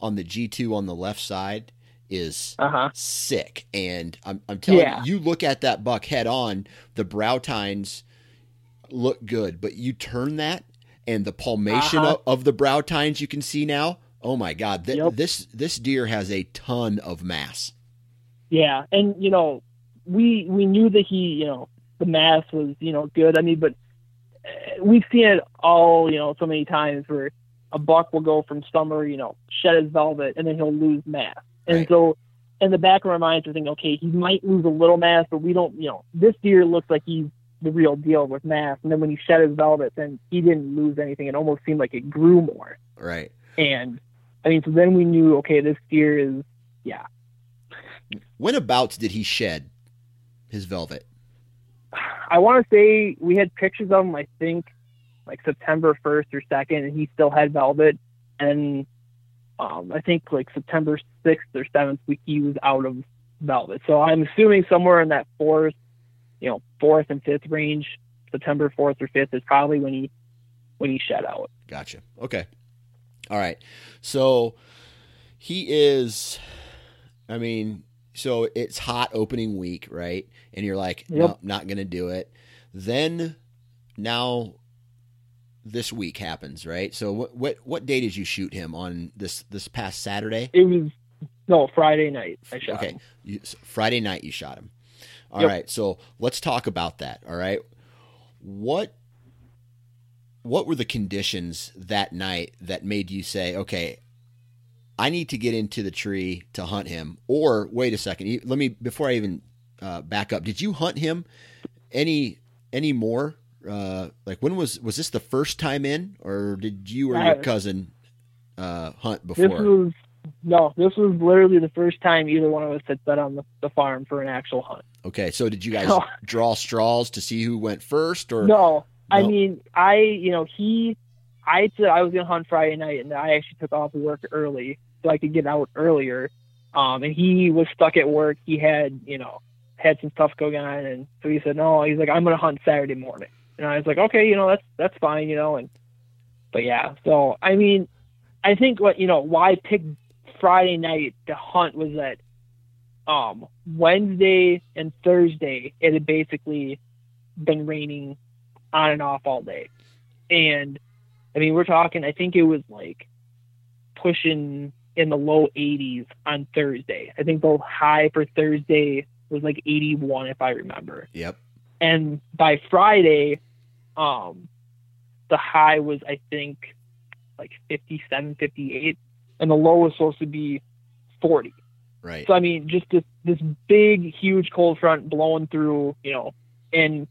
on the G two on the left side is uh-huh. sick. And I'm, I'm telling yeah. you, you look at that buck head on, the brow tines look good, but you turn that and the palmation uh-huh. of, of, the brow tines you can see now. Oh my God, th- yep. this this deer has a ton of mass. Yeah, and you know, we we knew that he, you know, the mass was you know good. I mean, but uh, we've seen it all, you know, so many times where a buck will go from summer, you know, shed his velvet, and then he'll lose mass. And right. so, in the back of our minds, we're thinking, okay, he might lose a little mass, but we don't, you know, this deer looks like he's the real deal with mass. And then when he shed his velvet, then he didn't lose anything. It almost seemed like it grew more. Right. And I mean, so then we knew, okay, this deer is, yeah. When abouts did he shed his velvet? I want to say we had pictures of him, I think, like September 1st or 2nd, and he still had velvet. And um, I think like September 6th or 7th, he was out of velvet. So I'm assuming somewhere in that fourth you know, fourth and fifth range. September fourth or fifth is probably when he when he shed out. Gotcha. Okay. All right. So he is. I mean, so it's hot opening week, right? And you're like, yep. no, not going to do it. Then now this week happens, right? So what what what day did you shoot him on this this past Saturday? It was no Friday night. I shot okay. You, Friday night you shot him. All yep. right, so let's talk about that. All right, what what were the conditions that night that made you say, okay, I need to get into the tree to hunt him? Or wait a second, let me before I even uh, back up. Did you hunt him any any more? Uh, like when was was this the first time in, or did you or your cousin uh, hunt before? This was no, this was literally the first time either one of us had set on the, the farm for an actual hunt. Okay, so did you guys no. draw straws to see who went first, or no? no? I mean, I you know he, I said I was gonna hunt Friday night, and I actually took off work early so I could get out earlier. Um, and he was stuck at work. He had you know had some stuff going on, and so he said no. He's like I'm gonna hunt Saturday morning, and I was like okay, you know that's that's fine, you know. And but yeah, so I mean, I think what you know why pick Friday night to hunt was that um, Wednesday and Thursday it had basically been raining on and off all day. And I mean, we're talking, I think it was like pushing in the low 80s on Thursday. I think the high for Thursday was like 81, if I remember. Yep. And by Friday, um, the high was, I think, like 57, 58 and the low was supposed to be 40. Right. So I mean, just this this big, huge cold front blowing through, you know, and,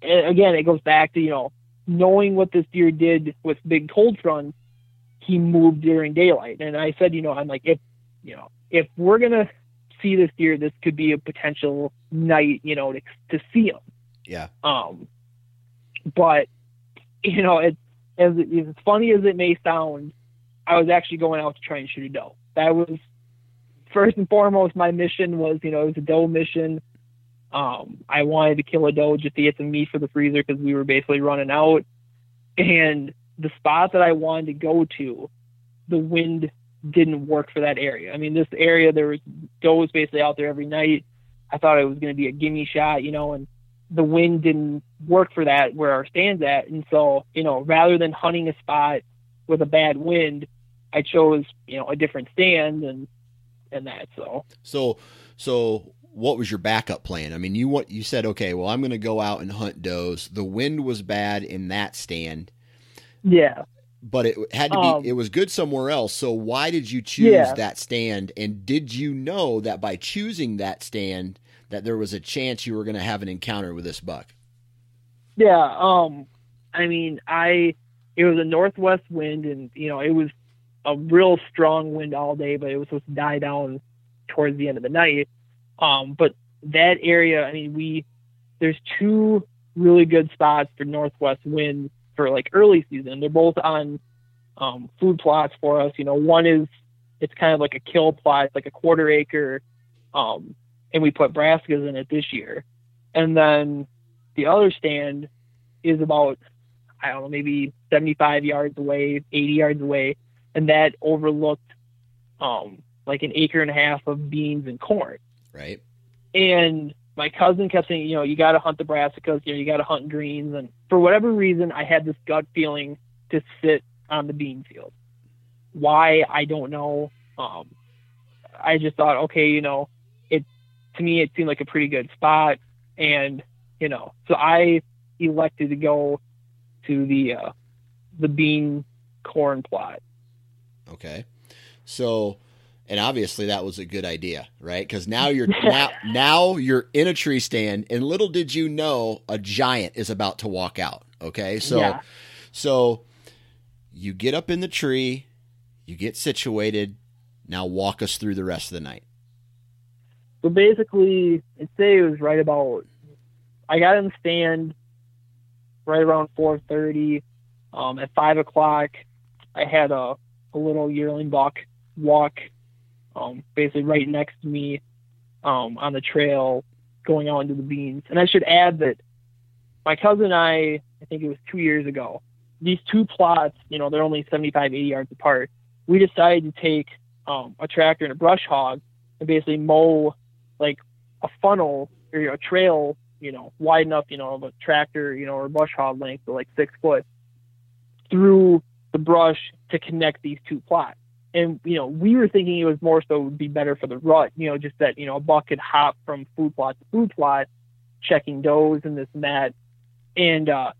and again, it goes back to you know knowing what this deer did with big cold front. He moved during daylight, and I said, you know, I'm like, if you know, if we're gonna see this deer, this could be a potential night, you know, to, to see him. Yeah. Um, but you know, it, as as funny as it may sound, I was actually going out to try and shoot a doe. That was first and foremost my mission was, you know, it was a doe mission. Um, I wanted to kill a doe just to get some meat for the freezer because we were basically running out. And the spot that I wanted to go to, the wind didn't work for that area. I mean, this area there was does basically out there every night. I thought it was going to be a gimme shot, you know, and the wind didn't work for that where our stand's at. And so, you know, rather than hunting a spot with a bad wind, I chose, you know, a different stand and and that. So so so what was your backup plan? I mean, you what you said, okay, well, I'm going to go out and hunt does. The wind was bad in that stand. Yeah. But it had to be um, it was good somewhere else. So why did you choose yeah. that stand and did you know that by choosing that stand that there was a chance you were going to have an encounter with this buck? Yeah, um I mean, I it was a northwest wind and you know, it was a real strong wind all day, but it was supposed to die down towards the end of the night. Um, but that area, I mean, we there's two really good spots for northwest wind for like early season. They're both on um, food plots for us. You know, one is it's kind of like a kill plot, it's like a quarter acre, um, and we put brassicas in it this year. And then the other stand is about I don't know, maybe 75 yards away, 80 yards away, and that overlooked um, like an acre and a half of beans and corn. Right. And my cousin kept saying, you know, you got to hunt the brassicas, you know, you got to hunt greens. And for whatever reason, I had this gut feeling to sit on the bean field. Why, I don't know. Um, I just thought, okay, you know, to me, it seemed like a pretty good spot. And, you know, so I elected to go to the, uh, the bean corn plot. Okay. So, and obviously that was a good idea, right? Because now you're now now you're in a tree stand, and little did you know a giant is about to walk out. Okay, so yeah. so you get up in the tree, you get situated. Now walk us through the rest of the night. So basically, I'd say it was right about. I got in the stand right around four thirty. Um, at five o'clock, I had a, a little yearling buck walk um, basically right next to me um, on the trail going out into the beans. And I should add that my cousin and I, I think it was two years ago, these two plots, you know, they're only 75, 80 yards apart. We decided to take um, a tractor and a brush hog and basically mow like a funnel or a trail, you know, wide enough, you know, of a tractor, you know, or brush hog length, like six foot through the brush to connect these two plots. And you know we were thinking it was more so would be better for the rut you know just that you know a buck could hop from food plot to food plot checking does and this and that. And uh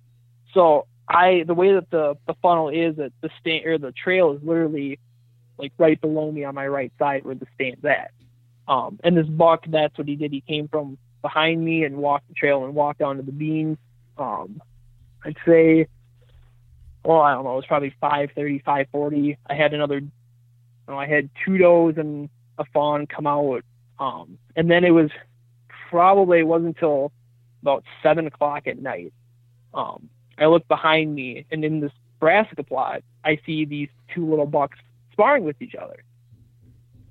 so i the way that the the funnel is that the stand or the trail is literally like right below me on my right side where the stand's at um and this buck that's what he did he came from behind me and walked the trail and walked onto the beans um i'd say well, I don't know, it was probably 530, 540. I had another know, I had two does and a fawn come out, um, and then it was probably it wasn't until about seven o'clock at night. Um, I look behind me, and in this brassica plot, I see these two little bucks sparring with each other,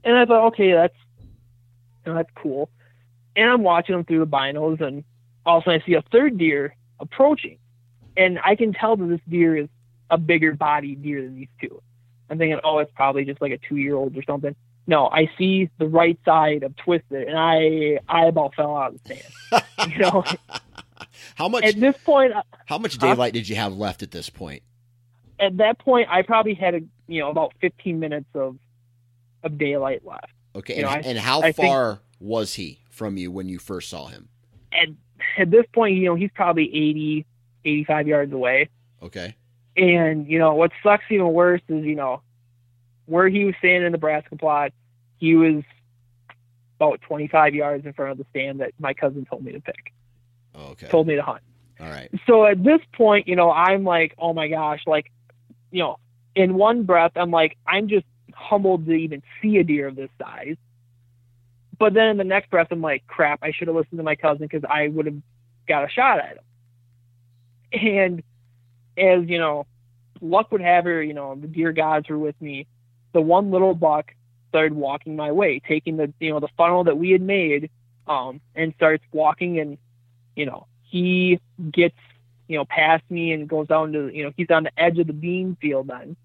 and I thought, okay, that's you that's cool. And I'm watching them through the binos, and all of a sudden I see a third deer approaching, and I can tell that this deer is a bigger body deer than these two. I'm thinking, oh, it's probably just like a two year old or something. No, I see the right side of Twisted, and I I about fell out of the stand. you know, how much at this point? Uh, how much daylight uh, did you have left at this point? At that point, I probably had a you know about 15 minutes of of daylight left. Okay, and, know, and, how I far think, was he from you when you first saw him? At at this point, you know, he's probably 80, 85 yards away. Okay. And, you know, what sucks even worse is, you know, where he was standing in the brassica plot, he was about 25 yards in front of the stand that my cousin told me to pick. Oh, okay. Told me to hunt. All right. So at this point, you know, I'm like, oh my gosh, like, you know, in one breath, I'm like, I'm just humbled to even see a deer of this size. But then in the next breath, I'm like, crap, I should have listened to my cousin because I would have got a shot at him. And as you know, luck would have her, you know, the dear gods were with me. The one little buck started walking my way, taking the you know the funnel that we had made, um, and starts walking, and you know he gets you know past me and goes down to you know he's on the edge of the bean field then,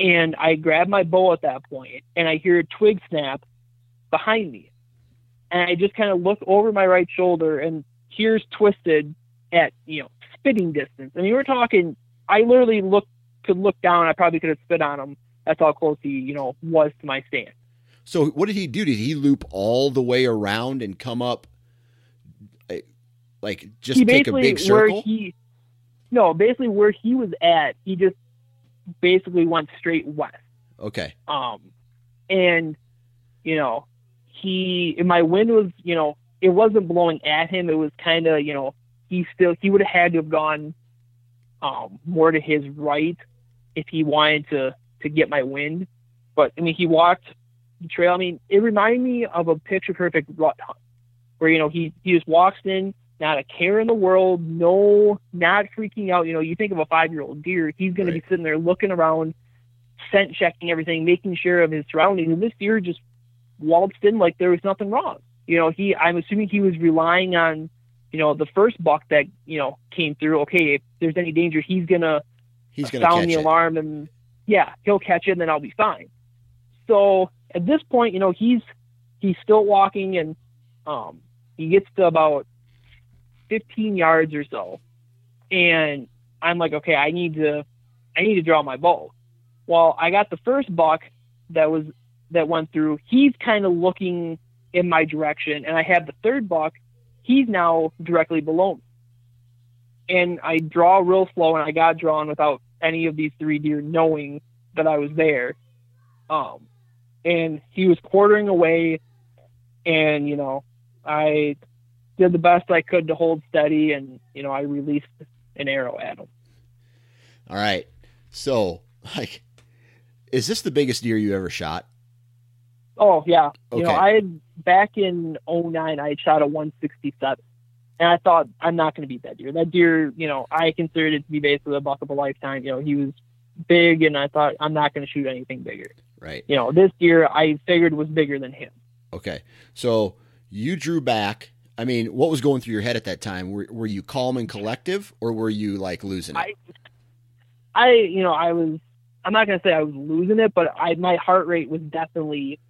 and I grab my bow at that point, and I hear a twig snap behind me, and I just kind of look over my right shoulder, and here's twisted at you know spitting distance. I mean, we're talking. I literally look could look down. I probably could have spit on him. That's how close he, you know, was to my stand. So what did he do? Did he loop all the way around and come up, eh, like just he take a big circle? Where he, no, basically where he was at, he just basically went straight west. Okay. Um, and you know, he my wind was, you know, it wasn't blowing at him. It was kind of, you know, he still he would have had to have gone um, more to his right if he wanted to to get my wind. But I mean, he walked the trail. I mean, it reminded me of a picture perfect rut hunt, where you know he he just walks in, not a care in the world, no, not freaking out. You know, you think of a five year old deer, he's going right. to be sitting there looking around, scent checking everything, making sure of his surroundings. And this deer just waltzed in like there was nothing wrong. You know, he I'm assuming he was relying on you know, the first buck that, you know, came through, okay, if there's any danger, he's gonna he's gonna sound the it. alarm and yeah, he'll catch it and then I'll be fine. So at this point, you know, he's he's still walking and um he gets to about fifteen yards or so. And I'm like, okay, I need to I need to draw my bow. Well, I got the first buck that was that went through, he's kind of looking in my direction, and I have the third buck he's now directly below me. And I draw real slow, and I got drawn without any of these three deer knowing that I was there. Um, and he was quartering away, and you know, I did the best I could to hold steady, and you know, I released an arrow at him. All right, so like, is this the biggest deer you ever shot? Oh yeah, okay. you know, I had back in 09, I had shot a 167. And I thought, I'm not going to beat that deer. That deer, you know, I considered it to be basically a buck of a lifetime. You know, he was big, and I thought, I'm not going to shoot anything bigger. Right. You know, this deer I figured was bigger than him. Okay. So you drew back. I mean, what was going through your head at that time? Were, were you calm and collective, or were you like losing it? I, I, you know, I was. I'm not gonna say I was losing it, but I my heart rate was definitely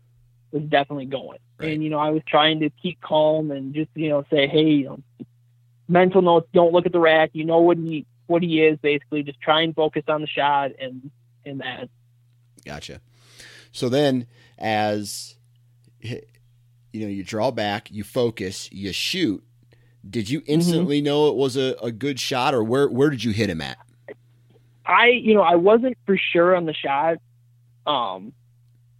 was definitely going. Right. And, you know, I was trying to keep calm and just, you know, say, hey, you know, mental notes, don't look at the rack. You know what he what he is, basically. Just try and focus on the shot and and that. Gotcha. So then as you know, you draw back, you focus, you shoot. Did you mm-hmm. instantly mm-hmm. know it was a, a good shot or where where did you hit him at? I you know, I wasn't for sure on the shot. Um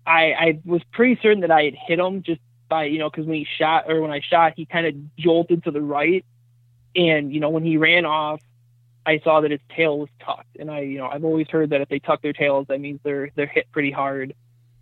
I, I was pretty certain that I had hit him just by, you know, because when he shot or when I shot, he kind of jolted to the right. And, you know, when he ran off, I saw that his tail was tucked. And I, you know, I've always heard that if they tuck their tails, that means they're, they're hit pretty hard.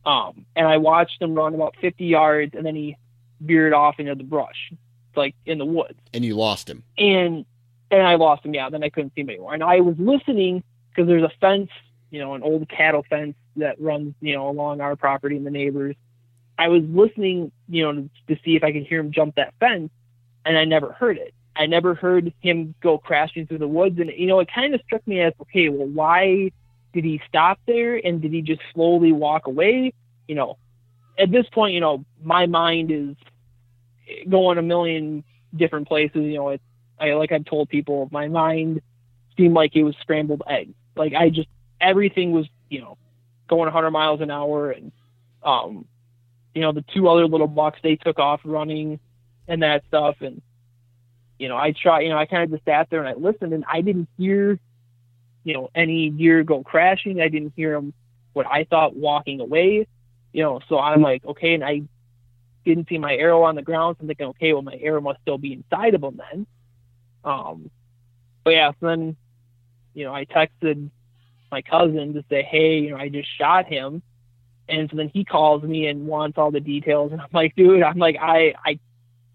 Um, and I watched him run about 50 yards and then he veered off into the brush, like in the woods. And you lost him. And, and I lost him. Yeah. Then I couldn't see him anymore. And I was listening because there's a fence, you know, an old cattle fence that runs, you know, along our property and the neighbors. I was listening, you know, to, to see if I could hear him jump that fence, and I never heard it. I never heard him go crashing through the woods, and you know, it kind of struck me as, okay, well, why did he stop there, and did he just slowly walk away? You know, at this point, you know, my mind is going a million different places. You know, it's I like I've told people, my mind seemed like it was scrambled eggs. Like I just everything was, you know, going 100 miles an hour, and um, you know the two other little bucks they took off running and that stuff, and you know I tried, you know I kind of just sat there and I listened, and I didn't hear, you know, any deer go crashing. I didn't hear them what I thought walking away, you know. So I'm like, okay, and I didn't see my arrow on the ground. So I'm thinking, okay, well my arrow must still be inside of him then. Um, but yeah, so then, you know, I texted my cousin to say, hey, you know, I just shot him. And so then he calls me and wants all the details, and I'm like, dude, I'm like, I, I,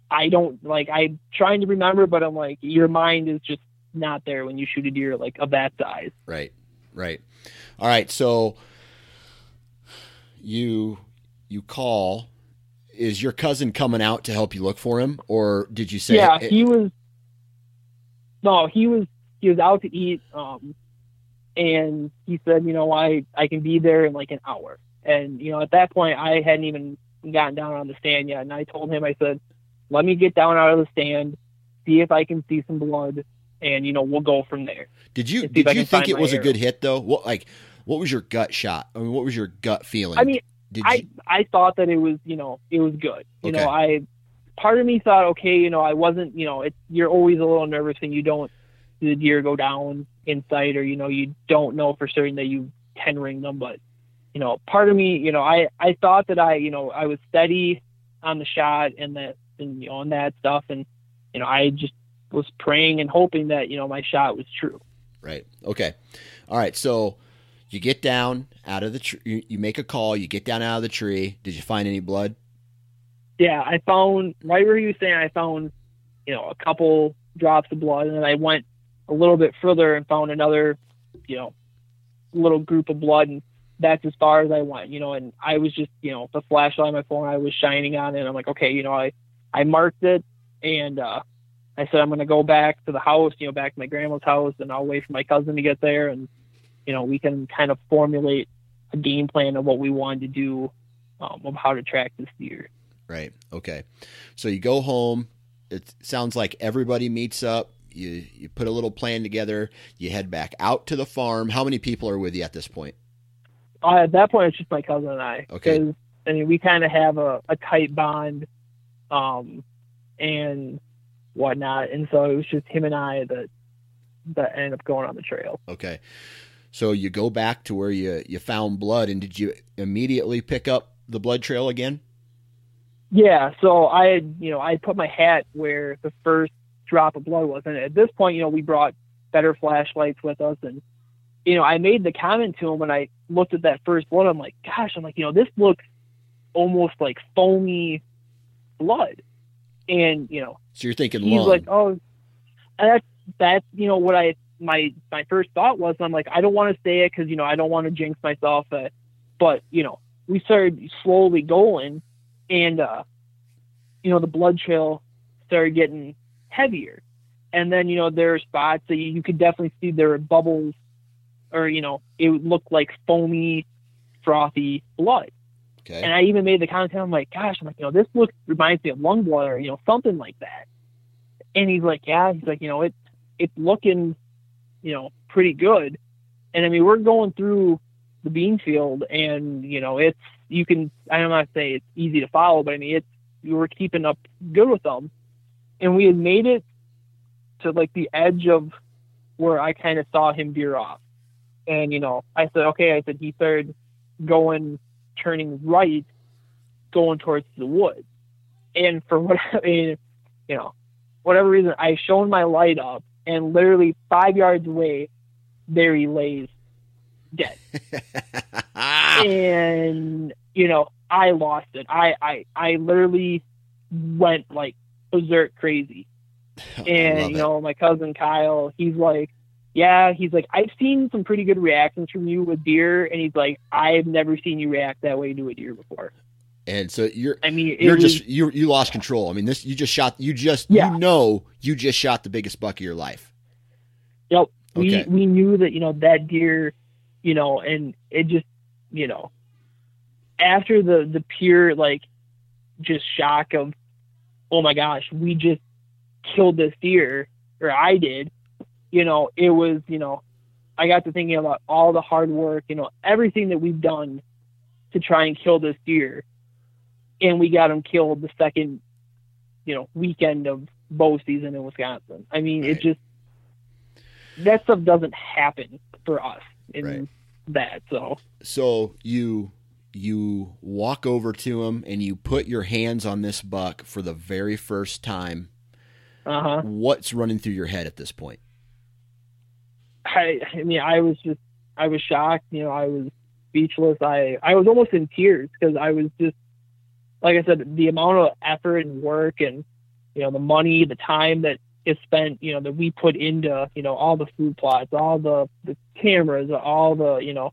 I don't like. I'm trying to remember, but I'm like, your mind is just not there when you shoot a deer like of that size. Right, right. All right, so you you call. Is your cousin coming out to help you look for him, or did you say? Yeah, he was. No, he was. He was out to eat, um, and he said, you know, I I can be there in like an hour. And you know, at that point, I hadn't even gotten down on the stand yet, and I told him, I said, let me get down out of the stand, see if I can see some blood, and you know, we'll go from there. Did you and see if did you think it was a good hit though? What like what was your gut shot? I mean, what was your gut feeling? I mean, did I you, I thought that it was you know it was good. You Okay. know I part of me thought okay you know I wasn't you know it's you're always a little nervous when you don't see the deer go down in sight or you know you don't know for certain that you ten ring them but you know part of me you know I I thought that I you know I was steady on the shot and that and you know and that stuff and you know I just was praying and hoping that you know my shot was true. right? Okay, all right. So you get down out of the tree. You, you make a call. You get down out of the tree. Did you find any blood? yeah, I found right where he was saying I found, you know, a couple drops of blood, and then I went a little bit further and found another, you know, little group of blood, and that's as far as I went, you know. And I was just, you know, the flashlight on my phone, I was shining on it. I'm like, okay, you know, I I marked it, and uh, I said I'm gonna go back to the house, you know, back to my grandma's house, and I'll wait for my cousin to get there, and you know, we can kind of formulate a game plan of what we wanted to do, um, of how to track this deer. Right. Okay. So you go home. It sounds like everybody meets up. You you put a little plan together. You head back out to the farm. How many people are with you at this point? Uh, at that point, it's just my cousin and I. Okay. I mean, we kind of have a, a tight bond, um, and whatnot, and so it was just him and I that that ended up going on the trail. Okay. So you go back to where you you found blood, and did you immediately pick up the blood trail again? Yeah. So I had, you know, I put my hat where the first drop of blood was, and at this point, you know, we brought better flashlights with us, and you know, I made the comment to him when I looked at that first blood. I'm like, gosh, I'm like, you know, this looks almost like foamy blood, and you know, So you're thinking he's lung. like, oh, that's that's you know what I my my first thought was. I'm like, I don't want to say it because you know I don't want to jinx myself, uh, but you know we started slowly going, and uh, you know the blood trail started getting heavier, and then you know there are spots that you, you could definitely see there were bubbles, or you know it would look like foamy, frothy blood. okay. And I even made the comment, I'm like, gosh, I'm like, you know, this looks reminds me of lung blood or, you know, something like that. And he's like, yeah, he's like, you know, it's it's looking, you know, pretty good. And I mean, we're going through the bean field and, you know, it's you can I'm not say it's easy to follow, but I mean it's we were keeping up good with them. And we had made it to like the edge of where I kind of saw him veer off. And, you know, I said, okay, I said he started going turning right, going towards the woods. And for what I mean, you know, whatever reason, I shone my light up, and literally five yards away, there he lays dead. and you know, I lost it. I I I literally went like berserk crazy. Oh, I And you it. know, my cousin Kyle, he's like, yeah, he's like, I've seen some pretty good reactions from you with deer, and he's like, I've never seen you react that way to a deer before. And so you're I mean, you're was, just you you lost control. I mean, this you just shot. You just Yeah. you know you just shot the biggest buck of your life. Yep. We we knew that you know that deer, you know, and it just you know, after the the pure like, just shock of, oh my gosh, we just killed this deer, or I did, you know, it was you know, I got to thinking about all the hard work, you know, everything that we've done to try and kill this deer, and we got him killed the second, you know, weekend of bow season in Wisconsin. I mean, Right. it just that stuff doesn't happen for us in Right. that. So So you you walk over to him and you put your hands on this buck for the very first time. uh huh. What's running through your head at this point? I I mean I was just I was shocked. You know I was speechless. I I was almost in tears because I was just like I said, the amount of effort and work and you know the money, the time that is spent, you know, that we put into you know all the food plots, all the the cameras, all the you know,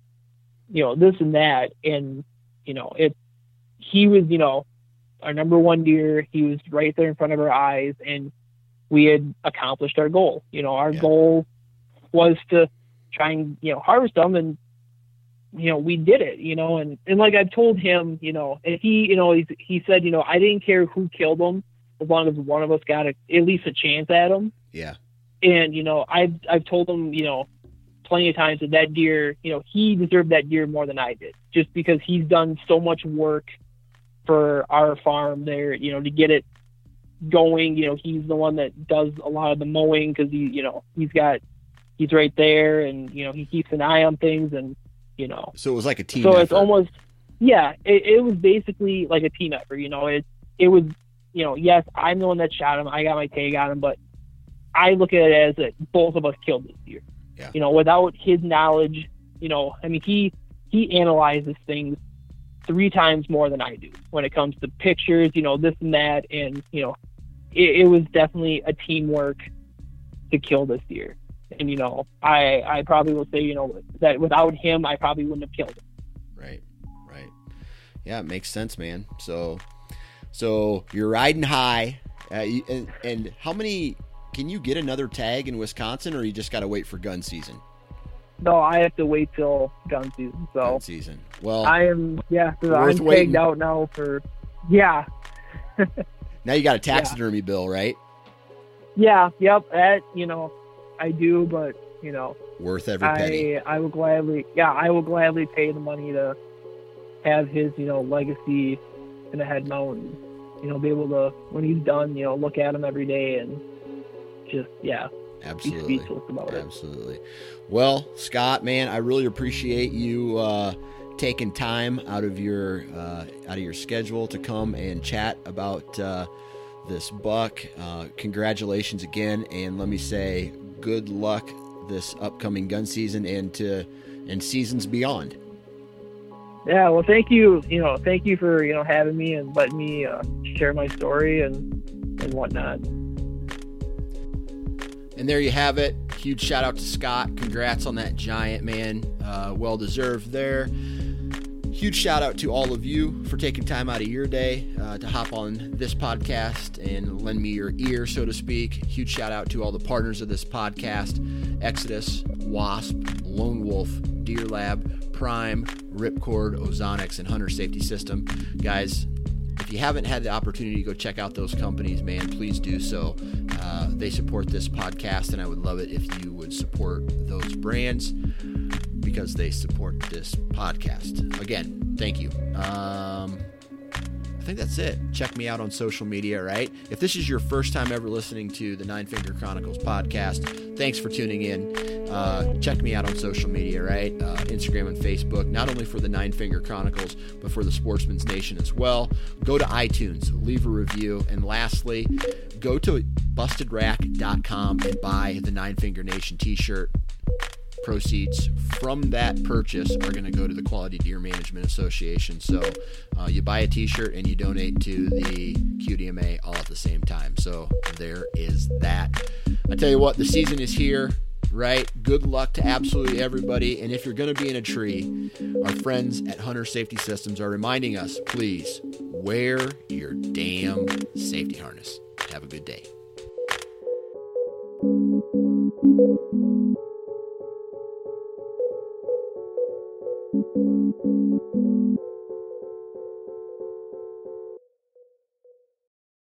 you know this and that, and you know it. He was you know our number one deer. He was right there in front of our eyes, and we had accomplished our goal. You know, our Yeah. goal was to try and you know harvest them and you know we did it you know and and like i've told him you know and he you know he, he said you know i didn't care who killed them as long as one of us got a, at least a chance at them Yeah. and you know i've i've told him you know plenty of times that that deer you know he deserved that deer more than i did just because he's done so much work for our farm there you know to get it going you know he's the one that does a lot of the mowing because he you know he's got he's right there and you know he keeps an eye on things and you know So it was like a team. so effort. it's almost yeah it, it was basically like a team effort you know it it was you know yes i'm the one that shot him i got my tag on him but i look at it as that both of us killed this deer Yeah. you know without his knowledge you know i mean he he analyzes things three times more than i do when it comes to pictures you know this and that and you know it, it was definitely a teamwork to kill this deer and you know i i probably will say you know that without him i probably wouldn't have killed him Right. Right. Yeah, it makes sense, man. So, so you're riding high, uh, and, and how many? Can you get another tag in Wisconsin, or you just got to wait for gun season? No, I have to wait till gun season. So Gun season. Well, I am, yeah, so I'm waiting. tagged out now for, yeah, now you got a taxidermy bill, right? yeah, yep. That you know, I do, but you know, Worth every penny. I I will gladly, yeah, I will gladly pay the money to have his, you know, legacy in a head mount. You know, be able to when he's done, you know, look at him every day and just yeah, be Absolutely. speechless about it. Absolutely. Well, Scott, man, I really appreciate you uh, taking time out of your uh, out of your schedule to come and chat about uh, this buck. Uh, congratulations again, and let me say, good luck this upcoming gun season and to and seasons beyond. Yeah, well, thank you. You know, thank you for you know having me and letting me uh, share my story and and whatnot. And there you have it. Huge shout out to Scott. Congrats on that giant, man. Uh, well deserved there. Huge shout out to all of you for taking time out of your day uh, to hop on this podcast and lend me your ear, so to speak. Huge shout out to all the partners of this podcast Exodus, Wasp, Lone Wolf, Deer Lab, Prime, Ripcord, Ozonics, and Hunter Safety System. Guys, if you haven't had the opportunity to go check out those companies, man, please do so. Uh, they support this podcast, and I would love it if you would support those brands because they support this podcast. Again, thank you. Um, I think that's it. Check me out on social media, right? If this is your first time ever listening to the Nine Finger Chronicles podcast, thanks for tuning in. Uh, check me out on social media, right? Uh, Instagram and Facebook, not only for the Nine Finger Chronicles, but for the Sportsman's Nation as well. Go to iTunes, leave a review. And lastly, go to bustedrack.com and buy the Nine Finger Nation t shirt proceeds from that purchase are going to go to the Quality Deer Management Association. So uh, you buy a T-shirt and you donate to the QDMA all at the same time. So there is that. I tell you what, the season is here. Right. Good luck to absolutely everybody. And if you're going to be in a tree, our friends at Hunter Safety Systems are reminding us please wear your damn safety harness. Have a good day. Thank you.